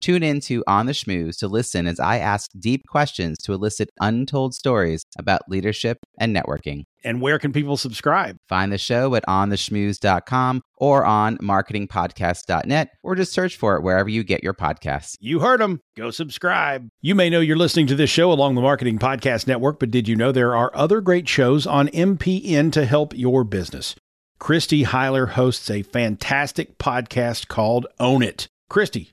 Tune in to On the Schmooze to listen as I ask deep questions to elicit untold stories about leadership and networking. And where can people subscribe? Find the show at ontheschmooze.com or on marketingpodcast.net or just search for it wherever you get your podcasts. You heard them. Go subscribe. You may know you're listening to this show along the Marketing Podcast Network, but did you know there are other great shows on MPN to help your business? Christy Heiler hosts a fantastic podcast called Own It. Christy,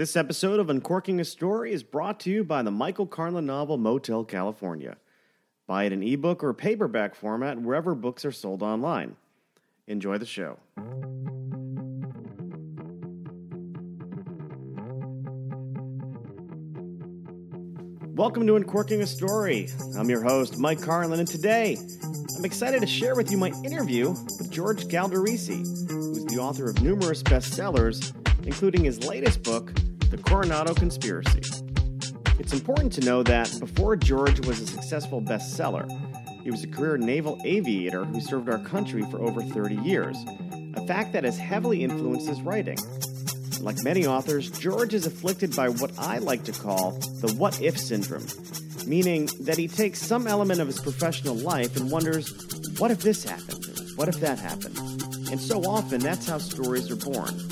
This episode of Uncorking a Story is brought to you by the Michael Carlin novel Motel California. Buy it in ebook or paperback format wherever books are sold online. Enjoy the show. Welcome to Uncorking a Story. I'm your host, Mike Carlin, and today I'm excited to share with you my interview with George Galdorisi, who's the author of numerous bestsellers including his latest book, The Coronado Conspiracy. It's important to know that before George was a successful bestseller, he was a career naval aviator who served our country for over 30 years, a fact that has heavily influenced his writing. Like many authors, George is afflicted by what I like to call the what if syndrome, meaning that he takes some element of his professional life and wonders, what if this happened? What if that happened? And so often, that's how stories are born.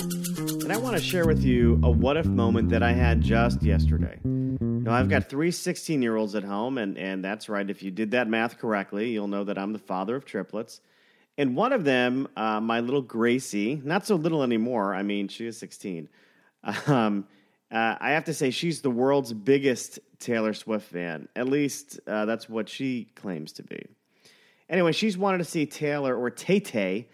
And I want to share with you a what if moment that I had just yesterday. Now, I've got three 16 year olds at home, and, and that's right. If you did that math correctly, you'll know that I'm the father of triplets. And one of them, uh, my little Gracie, not so little anymore. I mean, she is 16. Um, uh, I have to say, she's the world's biggest Taylor Swift fan. At least uh, that's what she claims to be. Anyway, she's wanted to see Taylor, or Tay Tay,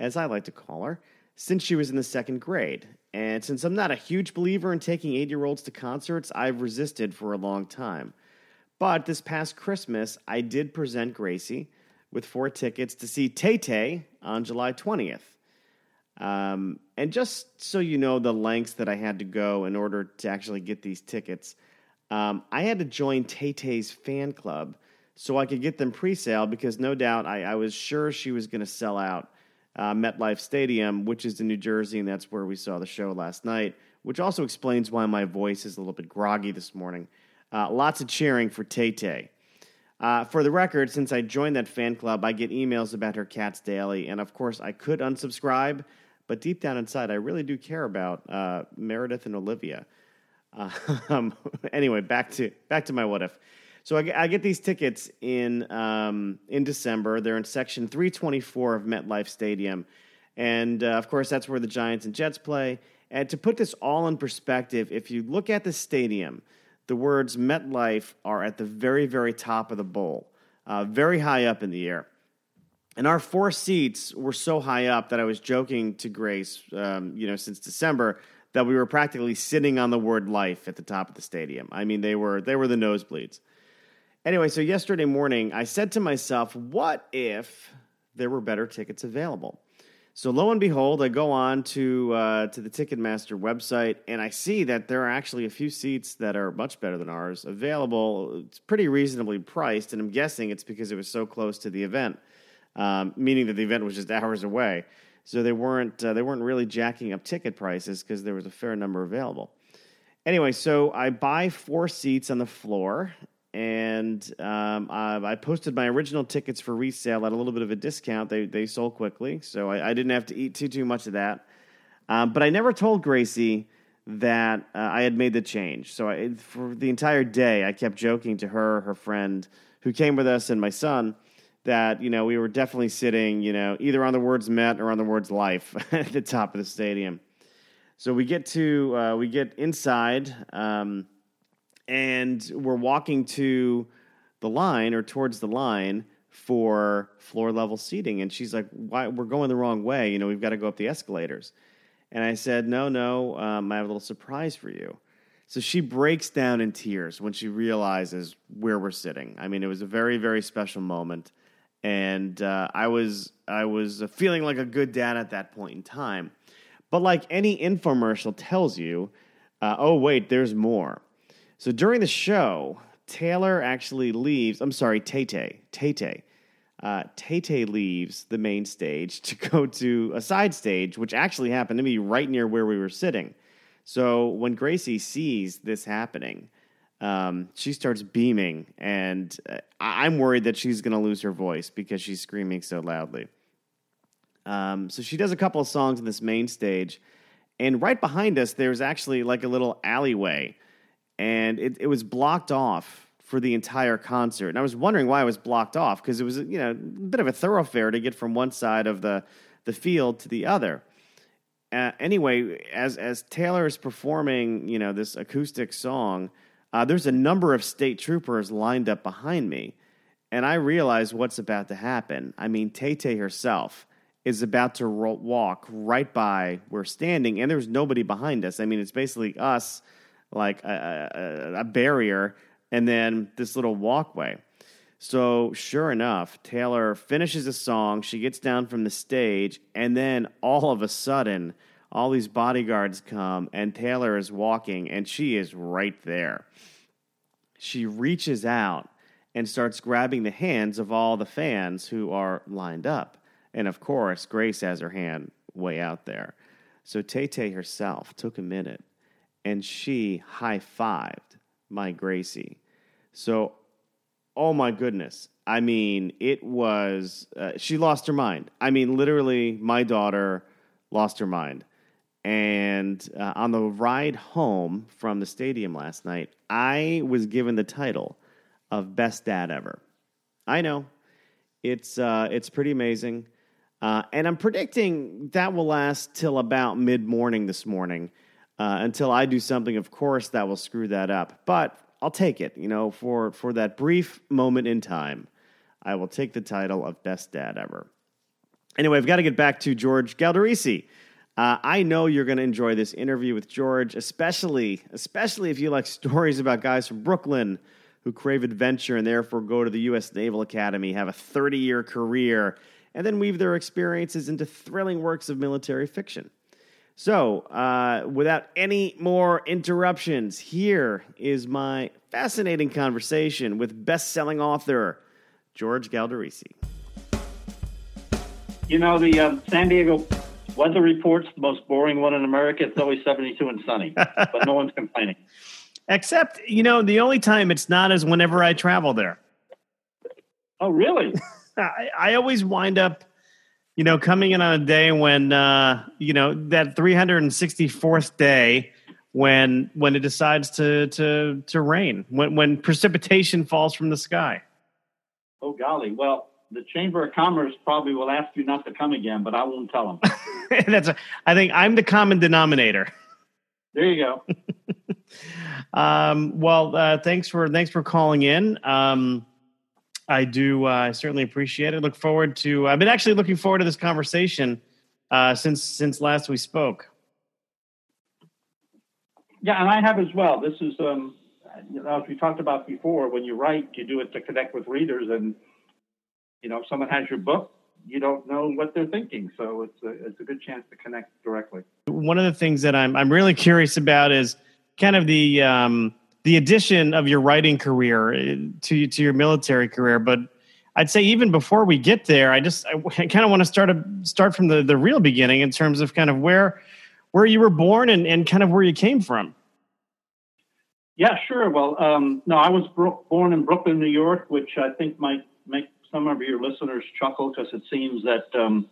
as I like to call her, since she was in the second grade. And since I'm not a huge believer in taking eight year olds to concerts, I've resisted for a long time. But this past Christmas, I did present Gracie with four tickets to see Tay Tay on July 20th. Um, and just so you know the lengths that I had to go in order to actually get these tickets, um, I had to join Tay Tay's fan club so I could get them pre sale because no doubt I, I was sure she was going to sell out uh, MetLife Stadium, which is in New Jersey, and that's where we saw the show last night, which also explains why my voice is a little bit groggy this morning. Uh, lots of cheering for Tay Tay. Uh, for the record, since I joined that fan club, I get emails about her cats daily, and of course, I could unsubscribe, but deep down inside, I really do care about uh, Meredith and Olivia. Uh, anyway, back to back to my what if. So I, I get these tickets in um, in December. They're in section 324 of MetLife Stadium, and uh, of course that's where the Giants and Jets play. And to put this all in perspective, if you look at the stadium, the words MetLife are at the very very top of the bowl, uh, very high up in the air. And our four seats were so high up that I was joking to Grace, um, you know, since December that we were practically sitting on the word life at the top of the stadium. I mean, they were they were the nosebleeds. Anyway, so yesterday morning, I said to myself, what if there were better tickets available? So lo and behold, I go on to uh, to the Ticketmaster website and I see that there are actually a few seats that are much better than ours available. It's pretty reasonably priced, and I'm guessing it's because it was so close to the event, um, meaning that the event was just hours away. So they weren't uh, they weren't really jacking up ticket prices because there was a fair number available. Anyway, so I buy four seats on the floor and um, I, I, posted my original tickets for resale at a little bit of a discount. They they sold quickly, so I, I didn't have to eat too too much of that. Um, but I never told Gracie that uh, I had made the change. So I, for the entire day, I kept joking to her, her friend who came with us, and my son that you know we were definitely sitting, you know, either on the words "met" or on the words "life" at the top of the stadium. So we get to uh, we get inside, um, and we're walking to the line or towards the line for floor level seating. And she's like, "Why? We're going the wrong way. You know, we've got to go up the escalators." And I said, "No, no, um, I have a little surprise for you." So she breaks down in tears when she realizes where we're sitting. I mean, it was a very, very special moment, and uh, I was I was feeling like a good dad at that point in time. But like any infomercial tells you, uh, oh wait, there's more. So during the show, Taylor actually leaves. I'm sorry, Tay Tay. Tay Tay. Uh, Tay Tay leaves the main stage to go to a side stage, which actually happened to be right near where we were sitting. So when Gracie sees this happening, um, she starts beaming, and uh, I'm worried that she's going to lose her voice because she's screaming so loudly. Um, so she does a couple of songs in this main stage, and right behind us, there's actually like a little alleyway, and it, it was blocked off for the entire concert. And I was wondering why it was blocked off because it was you know a bit of a thoroughfare to get from one side of the the field to the other uh, anyway, as as Taylor is performing, you know, this acoustic song, uh, there's a number of state troopers lined up behind me, and I realize what's about to happen. I mean, Tay Tay herself is about to ro- walk right by where we're standing, and there's nobody behind us. I mean, it's basically us, like a, a, a barrier, and then this little walkway. So, sure enough, Taylor finishes a song. She gets down from the stage, and then all of a sudden, all these bodyguards come, and Taylor is walking, and she is right there. She reaches out and starts grabbing the hands of all the fans who are lined up. And of course, Grace has her hand way out there. So Tay Tay herself took a minute and she high fived my Gracie. So oh my goodness. I mean, it was, uh, she lost her mind. I mean, literally, my daughter lost her mind. And uh, on the ride home from the stadium last night, I was given the title of Best Dad Ever. I know. It's, uh, it's pretty amazing. Uh, and I'm predicting that will last till about mid morning this morning uh, until I do something, of course, that will screw that up. But I'll take it. You know, for for that brief moment in time, I will take the title of best dad ever. Anyway, I've got to get back to George Galdorisi. Uh, I know you're going to enjoy this interview with George, especially especially if you like stories about guys from Brooklyn who crave adventure and therefore go to the U.S. Naval Academy, have a 30 year career, and then weave their experiences into thrilling works of military fiction. So, uh, without any more interruptions, here is my fascinating conversation with best selling author George Galdorisi. You know, the um, San Diego weather report's the most boring one in America. It's always 72 and sunny, but no one's complaining. Except, you know, the only time it's not is whenever I travel there. Oh, really? I, I always wind up you know, coming in on a day when uh, you know that 364th day when when it decides to to to rain, when when precipitation falls from the sky. Oh golly! Well, the Chamber of Commerce probably will ask you not to come again, but I won't tell them. That's. A, I think I'm the common denominator. There you go. um, well, uh, thanks for thanks for calling in. Um, I do. Uh, I certainly appreciate it. Look forward to. I've been actually looking forward to this conversation uh, since since last we spoke. Yeah, and I have as well. This is, um, you know, as we talked about before. When you write, you do it to connect with readers, and you know, if someone has your book, you don't know what they're thinking, so it's a it's a good chance to connect directly. One of the things that I'm I'm really curious about is kind of the um, the addition of your writing career uh, to to your military career. But I'd say even before we get there, I just I, I kind of want to start a, start from the the real beginning in terms of kind of where where you were born and and kind of where you came from. Yeah, sure. Well, um, no, I was bro- born in Brooklyn, New York, which I think might make some of your listeners chuckle because it seems that um,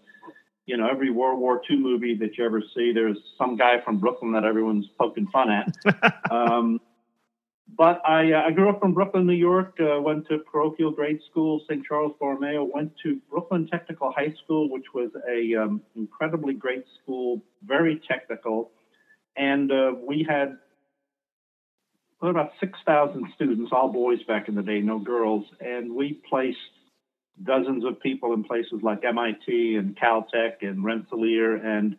you know every World War II movie that you ever see, there's some guy from Brooklyn that everyone's poking fun at. um, but I, uh, I grew up in Brooklyn, New York, uh, went to parochial grade school, St. Charles Borromeo, went to Brooklyn Technical High School, which was an um, incredibly great school, very technical. and uh, we had about 6,000 students, all boys back in the day, no girls, and we placed dozens of people in places like MIT and Caltech and Rensselaer, and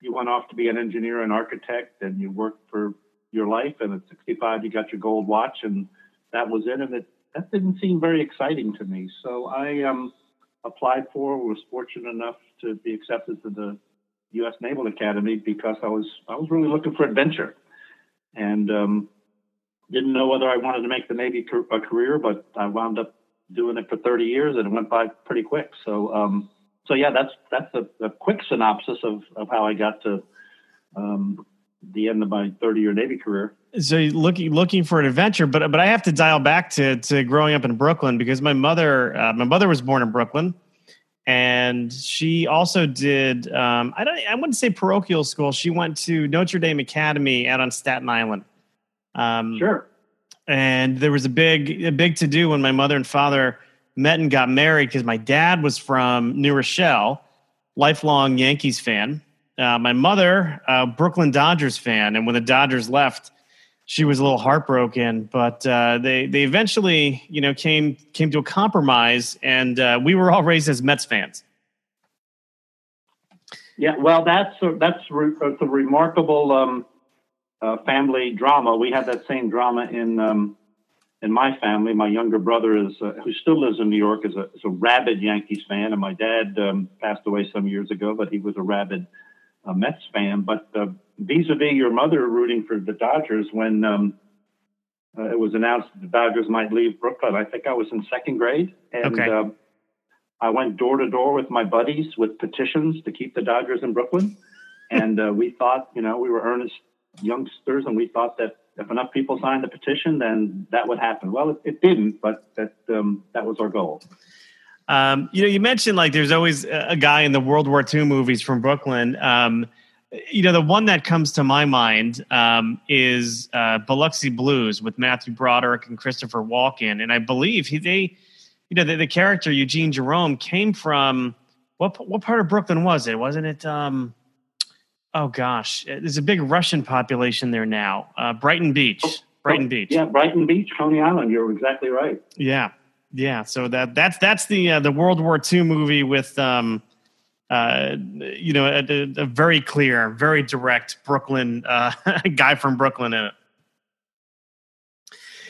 you went off to be an engineer and architect, and you worked for your life, and at 65 you got your gold watch, and that was it, and it, that didn't seem very exciting to me. So I um, applied for, was fortunate enough to be accepted to the U.S. Naval Academy because I was I was really looking for adventure, and um, didn't know whether I wanted to make the Navy a career, but I wound up doing it for 30 years, and it went by pretty quick. So, um, so yeah, that's that's a, a, quick synopsis of, of how I got to um, the end of my 30 year Navy career. So looking looking for an adventure, but but I have to dial back to to growing up in Brooklyn because my mother uh, my mother was born in Brooklyn and she also did um, I don't I wouldn't say parochial school. She went to Notre Dame Academy out on Staten Island. Um, sure. And there was a big a big to do when my mother and father met and got married because my dad was from New Rochelle, lifelong Yankees fan. Uh, my mother, uh, Brooklyn Dodgers fan, and when the Dodgers left, she was a little heartbroken, but uh, they they eventually you know came came to a compromise, and uh, we were all raised as Mets fans. Yeah, well, that's a, that's re- a remarkable um, uh, family drama. We had that same drama in um, in my family. My younger brother is uh, who still lives in New York is a, is a rabid Yankees fan, and my dad um, passed away some years ago, but he was a rabid uh, Mets fan. But uh, vis-a-vis your mother rooting for the Dodgers when um, uh, it was announced that the Dodgers might leave Brooklyn. I think I was in second grade, and okay. uh, I went door to door with my buddies with petitions to keep the Dodgers in Brooklyn. and uh, we thought, you know, we were earnest youngsters, and we thought that if enough people signed the petition, then that would happen. Well, it, it didn't, but that um, that was our goal. Um, you know, you mentioned like there's always a guy in the World War II movies from Brooklyn. Um, you know, the one that comes to my mind um, is uh, Biloxi Blues with Matthew Broderick and Christopher Walken, and I believe he they, you know, the, the character Eugene Jerome came from what what part of Brooklyn was it? Wasn't it? Um, oh gosh, there's a big Russian population there now. Uh, Brighton Beach, oh, Brighton Beach. Yeah, Brighton Beach, Coney Island. You're exactly right. Yeah, yeah. So that that's that's the uh, the World War II movie with. Um, uh, you know, a, a, very clear, very direct Brooklyn uh, guy from Brooklyn in it.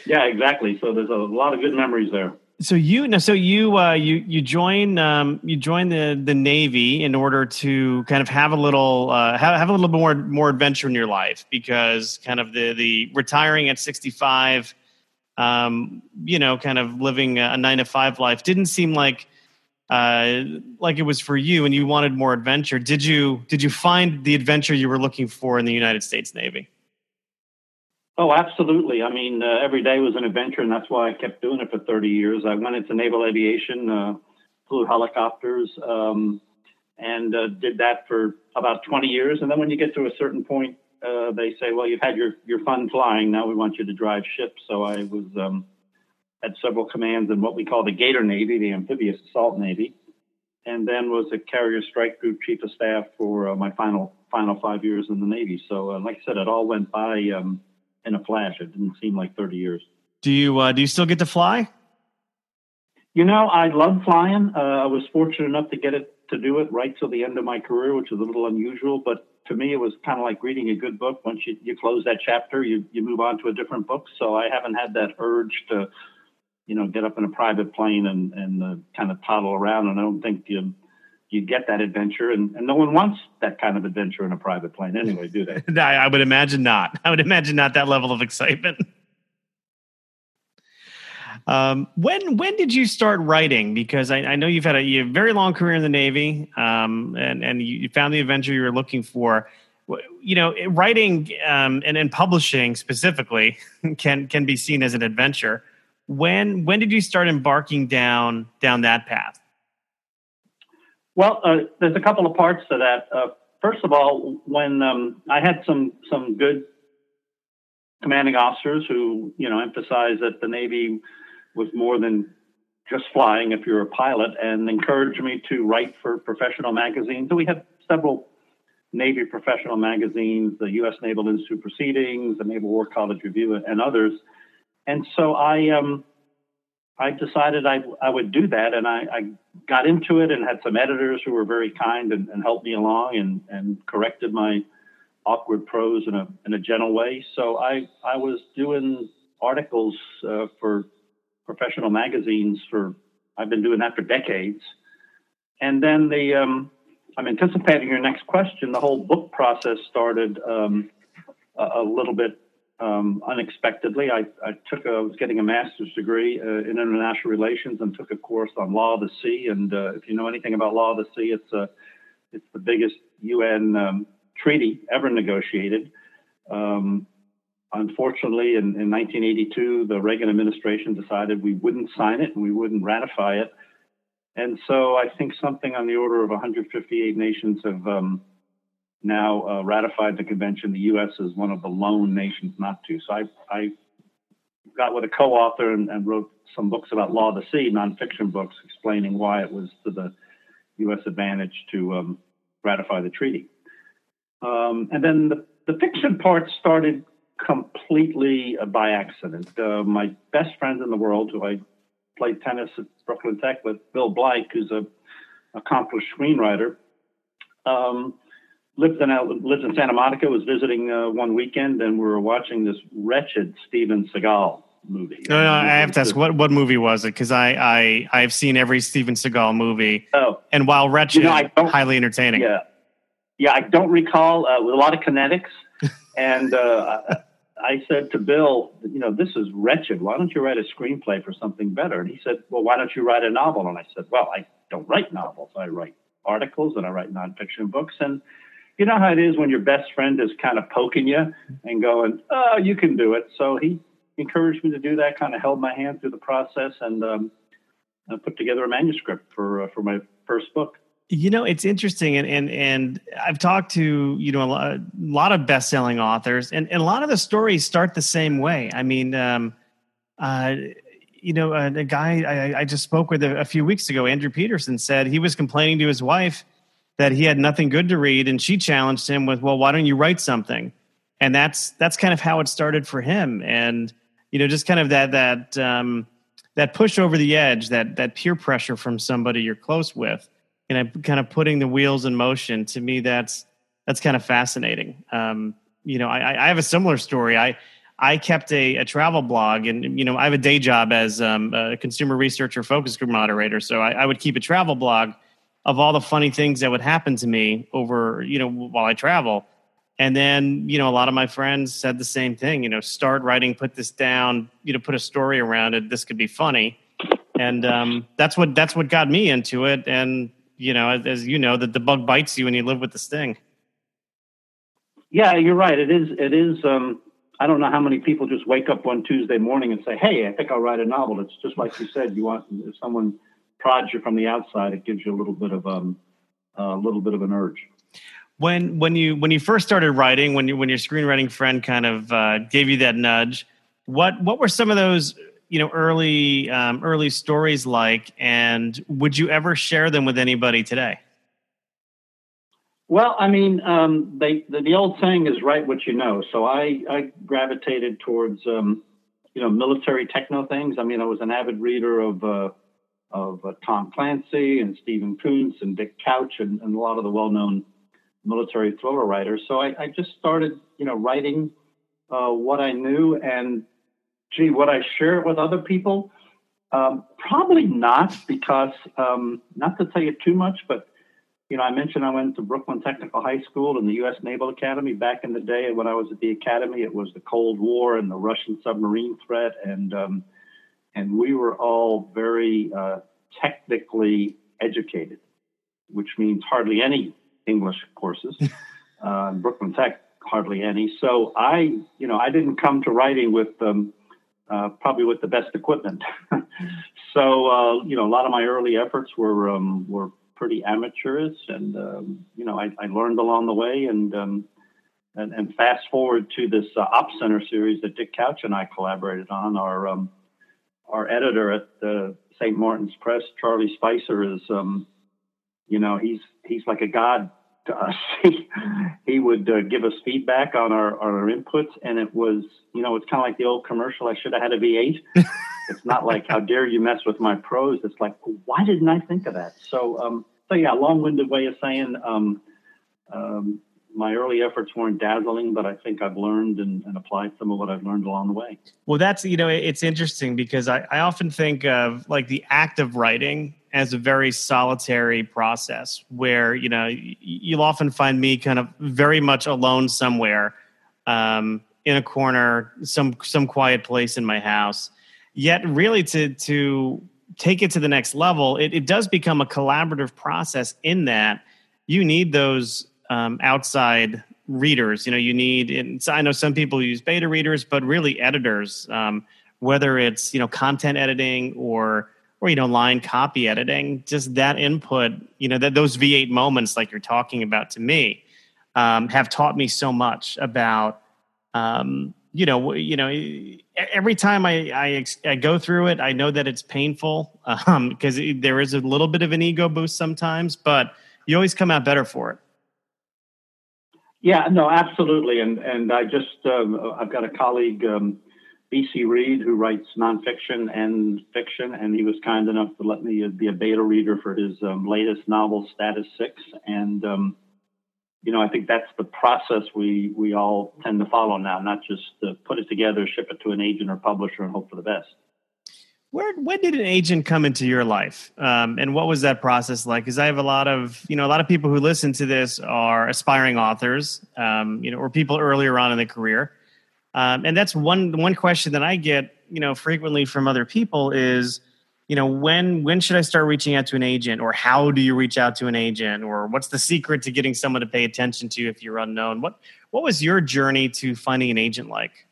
Yeah, exactly. So there's a lot of good memories there. So you now, so you uh, you you join um, you join the the Navy in order to kind of have a little uh, have have a little bit more more adventure in your life because kind of the the retiring at 65, um, you know, kind of living a nine to five life. Didn't seem like uh, like it was for you and you wanted more adventure. Did you did you find the adventure you were looking for in the united states navy? Oh absolutely. I mean uh, every day was an adventure and that's why i kept doing it for 30 years. I went into naval aviation uh, flew helicopters um, and uh, did that for about 20 years. And then when you get to a certain point uh, they say well you've had your, your fun flying now we want you to drive ships so i was um, had several commands in what we call the Gator Navy, the Amphibious Assault Navy, and then was a Carrier Strike Group Chief of Staff for uh, my final final five years in the Navy. So, uh, like I said, it all went by um, in a flash. It didn't seem like 30 years. Do you uh, do you still get to fly? You know, I love flying. Uh, I was fortunate enough to get it to do it right till the end of my career, which is a little unusual. But to me, it was kind of like reading a good book. Once you, you close that chapter, you, you move on to a different book. So I haven't had that urge to you know, get up in a private plane and, and uh, kind of toddle around. And I don't think you, you get that adventure. And, and no one wants that kind of adventure in a private plane anyway, do they? I would imagine not. I would imagine not that level of excitement. Um, when when did you start writing? Because I, I know you've had a, you very long career in the Navy, um, and and you found the adventure you were looking for. You know, writing um, and, and publishing specifically can can be seen as an adventure when when did you start embarking down down that path? Well, uh, there's a couple of parts to that. Uh, first of all, when um, I had some some good commanding officers who you know emphasized that the Navy was more than just flying if you're a pilot, and encouraged me to write for professional magazines. So we had several Navy professional magazines, the U.S. Naval Institute Proceedings, the Naval War College Review, and others. And so I, um, I decided I, I would do that, and I, I, got into it and had some editors who were very kind and, and helped me along and, and corrected my awkward prose in a in a gentle way. So I I was doing articles uh, for professional magazines for I've been doing that for decades. And then the um, I'm anticipating your next question. The whole book process started um, a, a, little bit um, unexpectedly. I, I, took a, I was getting a master's degree uh, in international relations and took a course on law of the sea. And uh, if you know anything about law of the sea, it's a it's the biggest UN um, treaty ever negotiated. Um, unfortunately, in, in 1982, the Reagan administration decided we wouldn't sign it and we wouldn't ratify it. And so I think something on the order of 158 nations have um, now uh, ratified the convention. The U.S. is one of the lone nations not to. So I, I got with a co-author and, and, wrote some books about law of the sea, nonfiction books, explaining why it was to the U.S. advantage to um, ratify the treaty. Um, and then the, the fiction part started completely uh, by accident. Uh, my best friend in the world, who I played tennis at Brooklyn Tech with, Bill Blake, who's a accomplished screenwriter, um, lives in lives in Santa Monica. Was visiting uh, one weekend, and we were watching this wretched Steven Seagal movie. No, no, I have to ask what what movie was it? Because I I I've seen every Steven Seagal movie. Oh, and while wretched, you know, highly entertaining. Yeah, yeah, I don't recall uh, with a lot of kinetics. and uh, I said to Bill, you know, this is wretched. Why don't you write a screenplay for something better? And he said, well, why don't you write a novel? And I said, well, I don't write novels. I write articles and I write nonfiction books. And you know how it is when your best friend is kind of poking you and going, oh, you can do it. So he encouraged me to do that, kind of held my hand through the process and um, put together a manuscript for, uh, for my first book. You know, it's interesting, and and and I've talked to you know a lot, a lot of best selling authors, and, and a lot of the stories start the same way. I mean, um, uh, you know, uh, a guy I, I, just spoke with a, a few weeks ago, Andrew Peterson, said he was complaining to his wife that he had nothing good to read, and she challenged him with, "Well, why don't you write something?" And that's that's kind of how it started for him, and you know, just kind of that that um, that push over the edge, that that peer pressure from somebody you're close with kind of putting the wheels in motion. To me, that's that's kind of fascinating. Um, you know, I, I have a similar story. I I kept a, a travel blog, and you know, I have a day job as um, a consumer researcher, focus group moderator. So I, I would keep a travel blog of all the funny things that would happen to me over, you know, while I travel. And then, you know, a lot of my friends said the same thing. You know, start writing, put this down. You know, put a story around it. This could be funny, and um, that's what that's what got me into it. And you know, as, as you know, that the bug bites you and you live with the sting. Yeah, you're right. It is. It is. Um, I don't know how many people just wake up one Tuesday morning and say, "Hey, I think I'll write a novel." It's just like you said. You want if someone prods you from the outside, it gives you a little bit of um, a little bit of an urge. When when you when you first started writing, when you when your screenwriting friend kind of uh, gave you that nudge, what what were some of those you know early um, early stories like, and would you ever share them with anybody today? Well, I mean, um, they, the, the, old saying is "write what you know." So I, I gravitated towards um, you know military techno things. I mean, I was an avid reader of uh, of uh, Tom Clancy and Stephen Coonts and Dick Couch and, and a lot of the well-known military thriller writers. So I, I just started, you know, writing uh, what I knew and gee, would I share it with other people? Um, probably not, because um, not to tell you too much, but you know, I mentioned I went to Brooklyn Technical High School and the U.S. Naval Academy back in the day. When I was at the academy, it was the Cold War and the Russian submarine threat, and um, and we were all very uh, technically educated, which means hardly any English courses. uh, Brooklyn Tech, hardly any. So I, you know, I didn't come to writing with um, uh, probably with the best equipment. so uh, you know, a lot of my early efforts were um, were pretty amateurish, and um, you know, I, I, learned along the way. And um, and, and, fast forward to this uh, Op Center series that Dick Couch and I collaborated on. Our um, our editor at the St. Martin's Press, Charlie Spicer, is um, you know he's he's like a god to us. he, he would uh, give us feedback on our, on our inputs, and it was, you know, it's kind of like the old commercial. I should have had a V8. it's not like how dare you mess with my prose. It's like why didn't I think of that? So, um, so yeah, long-winded way of saying. Um, um, my early efforts weren't dazzling, but I think I've learned and, and, applied some of what I've learned along the way. Well, that's, you know, it's interesting because I, I often think of like the act of writing as a very solitary process where you know you'll often find me kind of very much alone somewhere um, in a corner some some quiet place in my house yet really to to take it to the next level it, it does become a collaborative process in that you need those um, outside readers. You know you need and i know some people use beta readers but really editors um, whether it's you know content editing or or you know line copy editing just that input you know that those v8 moments like you're talking about to me um, have taught me so much about um, you know you know every time I, I, I go through it i know that it's painful because um, there is a little bit of an ego boost sometimes but you always come out better for it yeah no absolutely and and i just um, i've got a colleague um, BC Reed, who writes nonfiction and fiction, and he was kind enough to let me be a beta reader for his um, latest novel, Status Six. And um, you know, I think that's the process we we all tend to follow now, not just uh, put it together, ship it to an agent or publisher, and hope for the best. Where when did an agent come into your life, um, and what was that process like? Because I have a lot of you know a lot of people who listen to this are aspiring authors, um, you know, or people earlier on in the career um, and that's one one question that I get, you know, frequently from other people is, you know, when when should I start reaching out to an agent, or how do you reach out to an agent, or what's the secret to getting someone to pay attention to if you're unknown? What what was your journey to finding an agent like?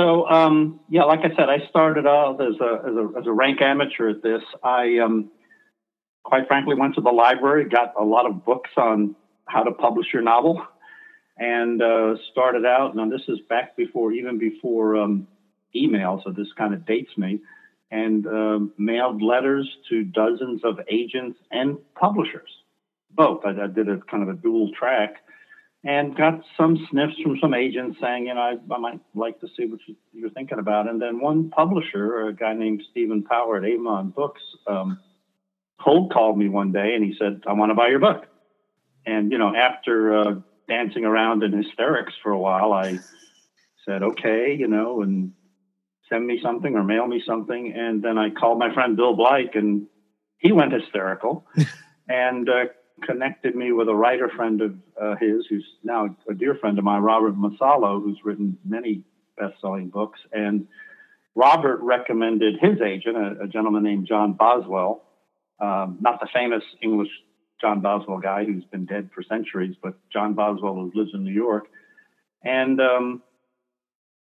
So um, yeah, like I said, I started out as a, as a as a rank amateur at this. I um, quite frankly went to the library, got a lot of books on how to publish your novel and uh, started out. Now this is back before, even before um, email, so this kind of dates me. And uh, mailed letters to dozens of agents and publishers, both. I, I, did a kind of a dual track, and got some sniffs from some agents saying, you know, I, I might like to see what you, are thinking about. And then one publisher, a guy named Stephen Power at Avon Books, um, cold called me one day, and he said, "I want to buy your book." And you know, after uh, dancing around in hysterics for a while, I said, okay, you know, and send me something or mail me something. And then I called my friend Bill Blake and he went hysterical and uh, connected me with a writer friend of uh, his who's now a dear friend of mine, Robert Masello, who's written many best selling books. And Robert recommended his agent, a, a gentleman named John Boswell, um, not the famous English John Boswell guy who's been dead for centuries, but John Boswell who lives in New York. And um,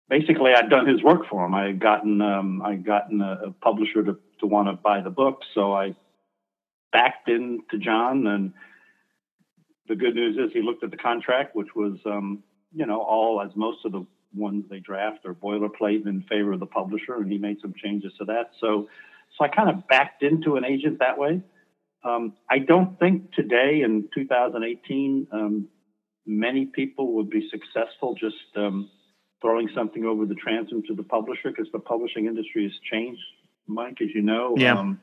basically, I'd done his work for him. I had gotten um, I gotten a, a publisher to, to want to buy the book, so I backed into John. And the good news is he looked at the contract, which was um, you know all as most of the ones they draft are boilerplate in favor of the publisher, and he made some changes to that. So so I kind of backed into an agent that way. Um, I don't think today in 2018 um, many people would be successful just um, throwing something over the transom to the publisher because the publishing industry has changed, Mike, as you know. Yeah. Um,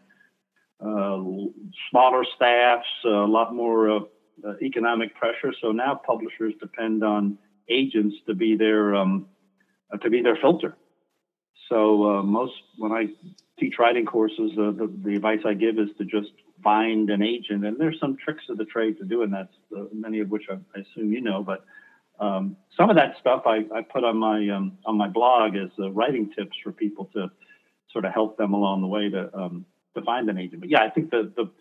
smaller staffs, a lot more uh, uh, economic pressure. So now publishers depend on agents to be their um, uh, to be their filter. So uh, most when I teach writing courses, uh, the, the advice I give is to just find an agent. And there's some tricks of the trade to doing that, uh, many of which I, I, assume you know. But um, some of that stuff I, I put on my um, on my blog as uh, writing tips for people to sort of help them along the way to um, to find an agent. But yeah, I think the the,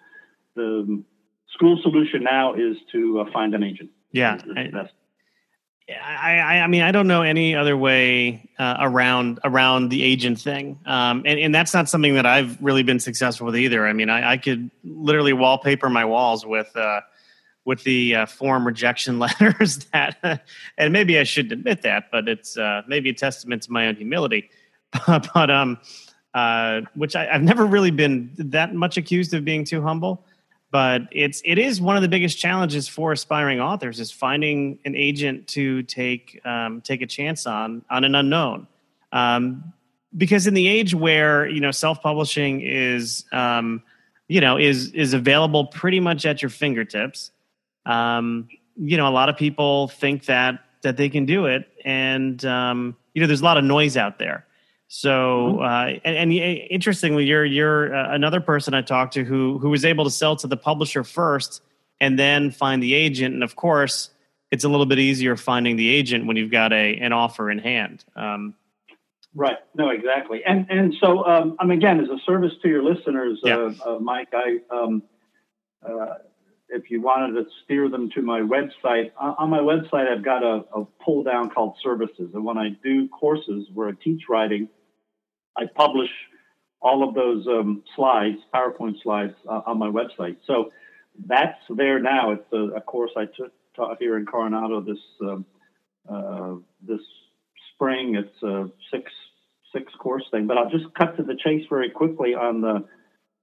the school solution now is to uh, find an agent. Yeah, that's I, I, mean, I don't know any other way uh, around around the agent thing, um, and and that's not something that I've really been successful with either. I mean, I, I could literally wallpaper my walls with uh, with the uh, form rejection letters that, and maybe I shouldn't admit that, but it's uh, maybe a testament to my own humility. but um, uh, which I, I've never really been that much accused of being too humble. but it's it is one of the biggest challenges for aspiring authors is finding an agent to take um, take a chance on on an unknown. Um, because in the age where you know self publishing is um, you know is is available pretty much at your fingertips, um, you know a lot of people think that that they can do it, and um, you know there's a lot of noise out there. So, mm-hmm. uh, and, and, interestingly, you're you're uh, another person I talked to who who was able to sell to the publisher first and then find the agent. And of course, it's a little bit easier finding the agent when you've got a an offer in hand. Um, right. No, exactly. And and so, um, I mean, again, as a service to your listeners, yeah. uh, uh Mike, I. Um, uh, if you wanted to steer them to my website, on my website, I've got a, a pull down called services. And when I do courses where I teach writing, I publish all of those um, slides, PowerPoint slides, uh, on my website. So that's there now. It's a, a course I took taught here in Coronado this um, uh, this spring. It's a six six course thing. But I'll just cut to the chase very quickly on the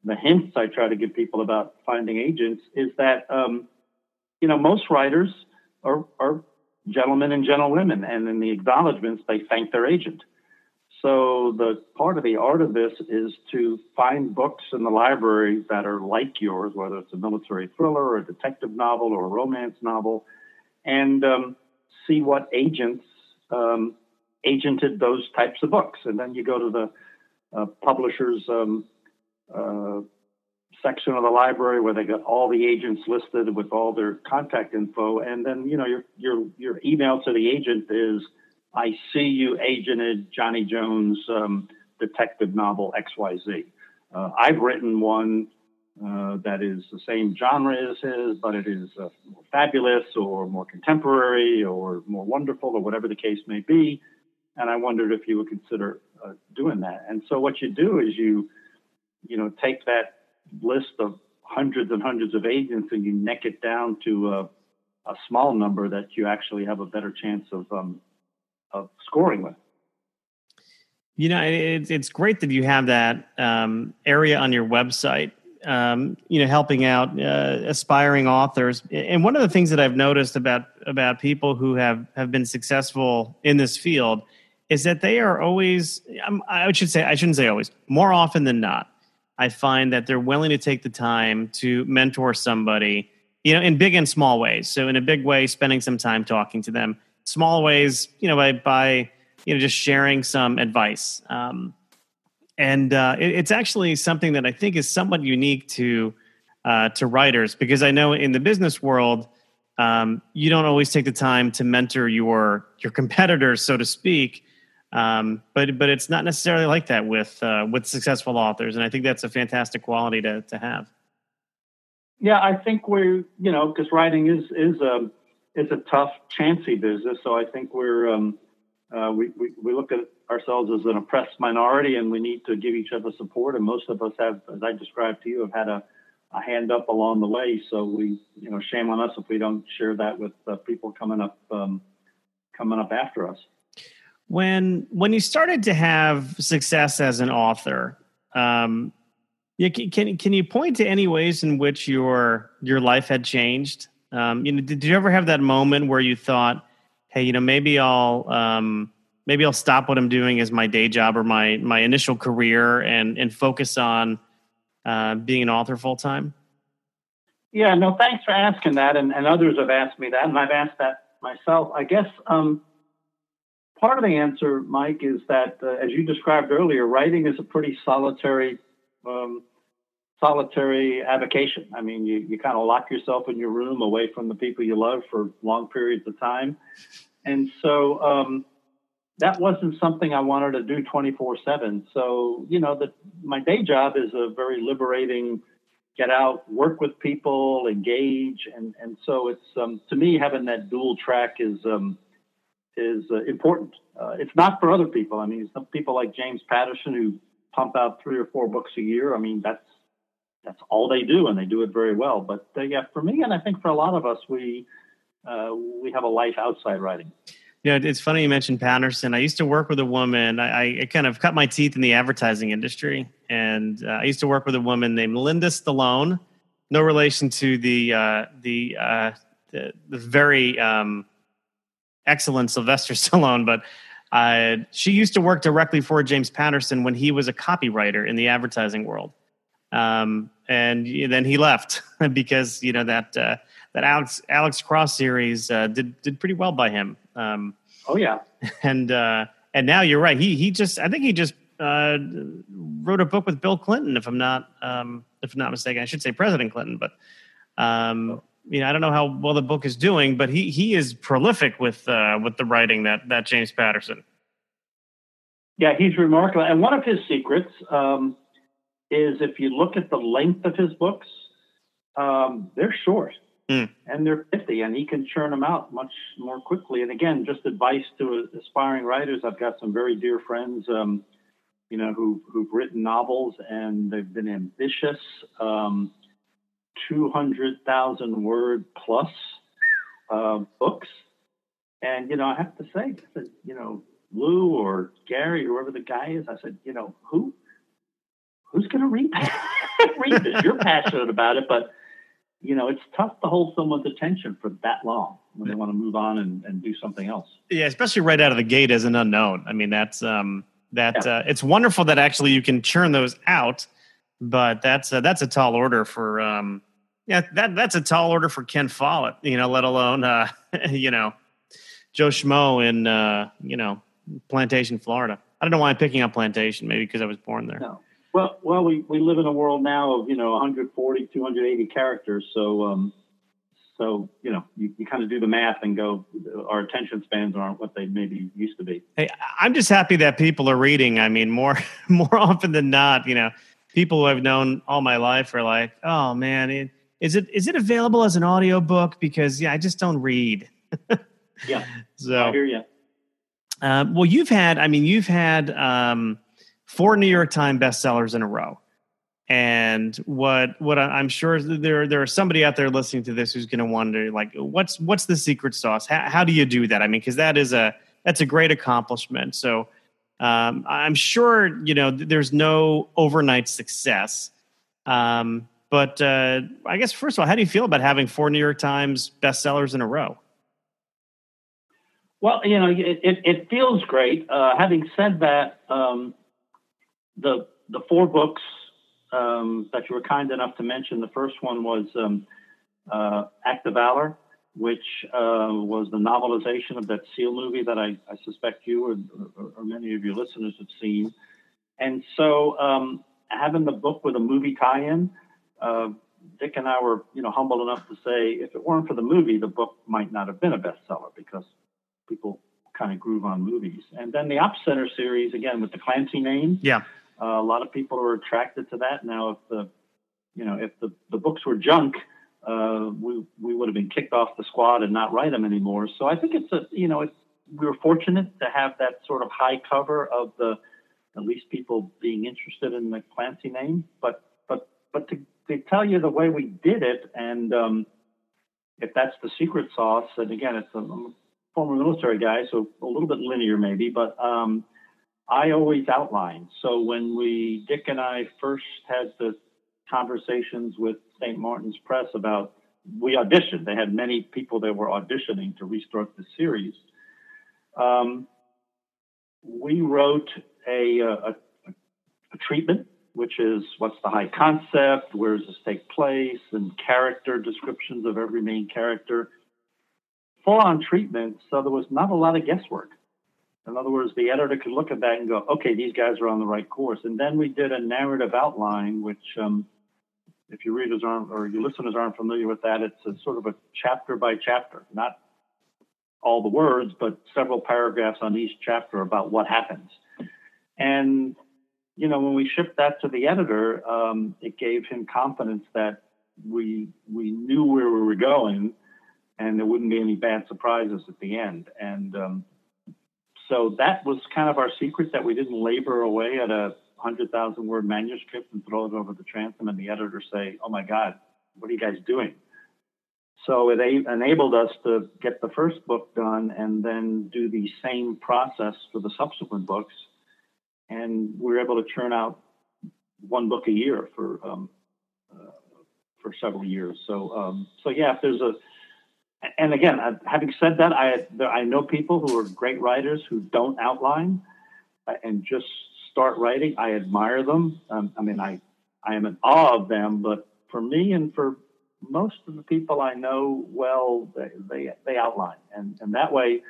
the hints I try to give people about finding agents. Is that um, you know most writers are are gentlemen and gentlewomen, and in the acknowledgments they thank their agent. So the part of the art of this is to find books in the library that are like yours, whether it's a military thriller or a detective novel or a romance novel, and um, see what agents um, agented those types of books. And then you go to the uh, publisher's um, uh, section of the library where they got all the agents listed with all their contact info, and then you know your your your email to the agent is I see you agented Johnny Jones um, detective novel XYZ. Uh, I've written one uh, that is the same genre as his, but it is uh, more fabulous or more contemporary or more wonderful or whatever the case may be. And I wondered if you would consider uh, doing that. And so what you do is you, you know, take that list of hundreds and hundreds of agents and you neck it down to a, a small number that you actually have a better chance of um, of scoring with. You know, it's it's great that you have that um, area on your website. Um, you know, helping out uh, aspiring authors. And one of the things that I've noticed about about people who have have been successful in this field is that they are always. Um, I should say I shouldn't say always. More often than not, I find that they're willing to take the time to mentor somebody. You know, in big and small ways. So, in a big way, spending some time talking to them small ways, you know, by, by you know, just sharing some advice. Um, and uh, it, it's actually something that I think is somewhat unique to uh, to writers because I know in the business world, um, you don't always take the time to mentor your your competitors, so to speak. Um, but but it's not necessarily like that with uh, with successful authors, and I think that's a fantastic quality to to have. Yeah, I think we're you know because writing is is um, it's a tough, chancy business. So I think we're um, uh, we, we we look at ourselves as an oppressed minority, and we need to give each other support. And most of us have, as I described to you, have had a, a hand up along the way. So we, you know, shame on us if we don't share that with uh, people coming up um, coming up after us. When when you started to have success as an author, um, can can you point to any ways in which your your life had changed? Um, you know, did you ever have that moment where you thought, "Hey, you know, maybe I'll um, maybe I'll stop what I'm doing as my day job or my my initial career and and focus on uh, being an author full time"? Yeah, no, thanks for asking that, and, and others have asked me that, and I've asked that myself. I guess um, part of the answer, Mike, is that uh, as you described earlier, writing is a pretty solitary um, solitary avocation. I mean, you, you kind of lock yourself in your room away from the people you love for long periods of time. And so um, that wasn't something I wanted to do 24 7. So, you know, the, my day job is a very liberating get out, work with people, engage. And, and so it's, um, to me, having that dual track is, um, is uh, important. Uh, it's not for other people. I mean, some people like James Patterson who pump out three or four books a year. I mean, that's that's all they do, and they do it very well. But uh, yeah, for me, and I think for a lot of us, we uh, we have a life outside writing. Yeah, it's funny you mentioned Patterson. I used to work with a woman. I, I kind of cut my teeth in the advertising industry, and uh, I used to work with a woman named Linda Stallone, no relation to the uh, the, uh, the the very um, excellent Sylvester Stallone, but uh, she used to work directly for James Patterson when he was a copywriter in the advertising world. Um, and then he left because you know that uh, that Alex Alex Cross series uh, did did pretty well by him. Um, oh yeah, and uh, and now you're right. He he just I think he just uh, wrote a book with Bill Clinton, if I'm not um, if I'm not mistaken. I should say President Clinton, but um, you know I don't know how well the book is doing, but he he is prolific with uh, with the writing that that James Patterson. Yeah, he's remarkable, and one of his secrets um, is if you look at the length of his books, um, they're short. Mm. And they're 50, and he can churn them out much more quickly. And again, just advice to aspiring writers. I've got some very dear friends, um, you know, who, who've written novels and they've been ambitious, um, 200,000 word plus uh, books. And, you know, I have to say, I said, you know, Lou or Gary, whoever the guy is, I said, you know, who, who's going to read, read this? You're passionate about it, but you know, it's tough to hold someone's attention for that long when they want to move on and, and do something else. Yeah, especially right out of the gate as an unknown. I mean, that's um, that yeah. uh, it's wonderful that actually you can churn those out, but that's uh, that's a tall order for um, yeah, that that's a tall order for Ken Follett. You know, let alone uh, you know Joe Schmo in uh, you know Plantation, Florida. I don't know why I'm picking up Plantation. Maybe because I was born there. No. Well, well, we, we live in a world now of you know 140, 280 characters. So, um, so you know, you, you kind of do the math and go, our attention spans aren't what they maybe used to be. Hey, I'm just happy that people are reading. I mean, more more often than not, you know, people who I've known all my life are like, oh man, it, is it is it available as an audio book? Because yeah, I just don't read. yeah. So I hear you. Um, well, you've had, I mean, you've had. Um, four New York Times bestsellers in a row. And what what I'm sure there there are somebody out there listening to this who's going to wonder like what's what's the secret sauce? How, how do you do that? I mean, because that is a that's a great accomplishment. So um, I'm sure you know there's no overnight success. Um, but uh, I guess first of all, how do you feel about having four New York Times bestsellers in a row? Well, you know, it, it, it feels great. Uh, having said that, um, the the four books um, that you were kind enough to mention. The first one was um, uh, Act of Valor, which uh, was the novelization of that SEAL movie that I, I suspect you or, or, or, many of your listeners have seen. And so, um, having the book with a movie tie-in, uh, Dick and I were, you know, humble enough to say if it weren't for the movie, the book might not have been a bestseller because people kind of groove on movies. And then the Op Center series, again with the Clancy name, yeah, uh, a lot of people are attracted to that. Now, if the, you know, if the, the books were junk, uh, we, we would have been kicked off the squad and not write them anymore. So I think it's a, you know, it's, we were fortunate to have that sort of high cover of the, at least people being interested in the Clancy name. But, but, but to, to tell you the way we did it, and um, if that's the secret sauce, and again, it's a, I'm a former military guy, so a little bit linear maybe, but um, I always outline. So when we, Dick and I first had the conversations with St. Martin's Press about, we auditioned. They had many people that were auditioning to restart the series. Um, we wrote a, a, a, treatment, which is what's the high concept, where does this take place, and character descriptions of every main character. Full on treatment, so there was not a lot of guesswork. In other words, the editor could look at that and go, okay, these guys are on the right course. And then we did a narrative outline, which, um, if your readers aren't or your listeners aren't familiar with that, it's a sort of a chapter by chapter, not all the words, but several paragraphs on each chapter about what happens. And you know, when we shipped that to the editor, um, it gave him confidence that we we knew where we were going, and there wouldn't be any bad surprises at the end. And um, so that was kind of our secret that we didn't labor away at a 100,000 word manuscript and throw it over the transom and the editor say, oh my God, what are you guys doing? So it a- enabled us to get the first book done and then do the same process for the subsequent books. And we were able to churn out one book a year for um, uh, for several years. So um, so yeah, if there's a and again, having said that, I I know people who are great writers who don't outline uh, and just start writing. I admire them. Um, I mean, I I am in awe of them. But for me and for most of the people I know well, they they, they outline, and and that way,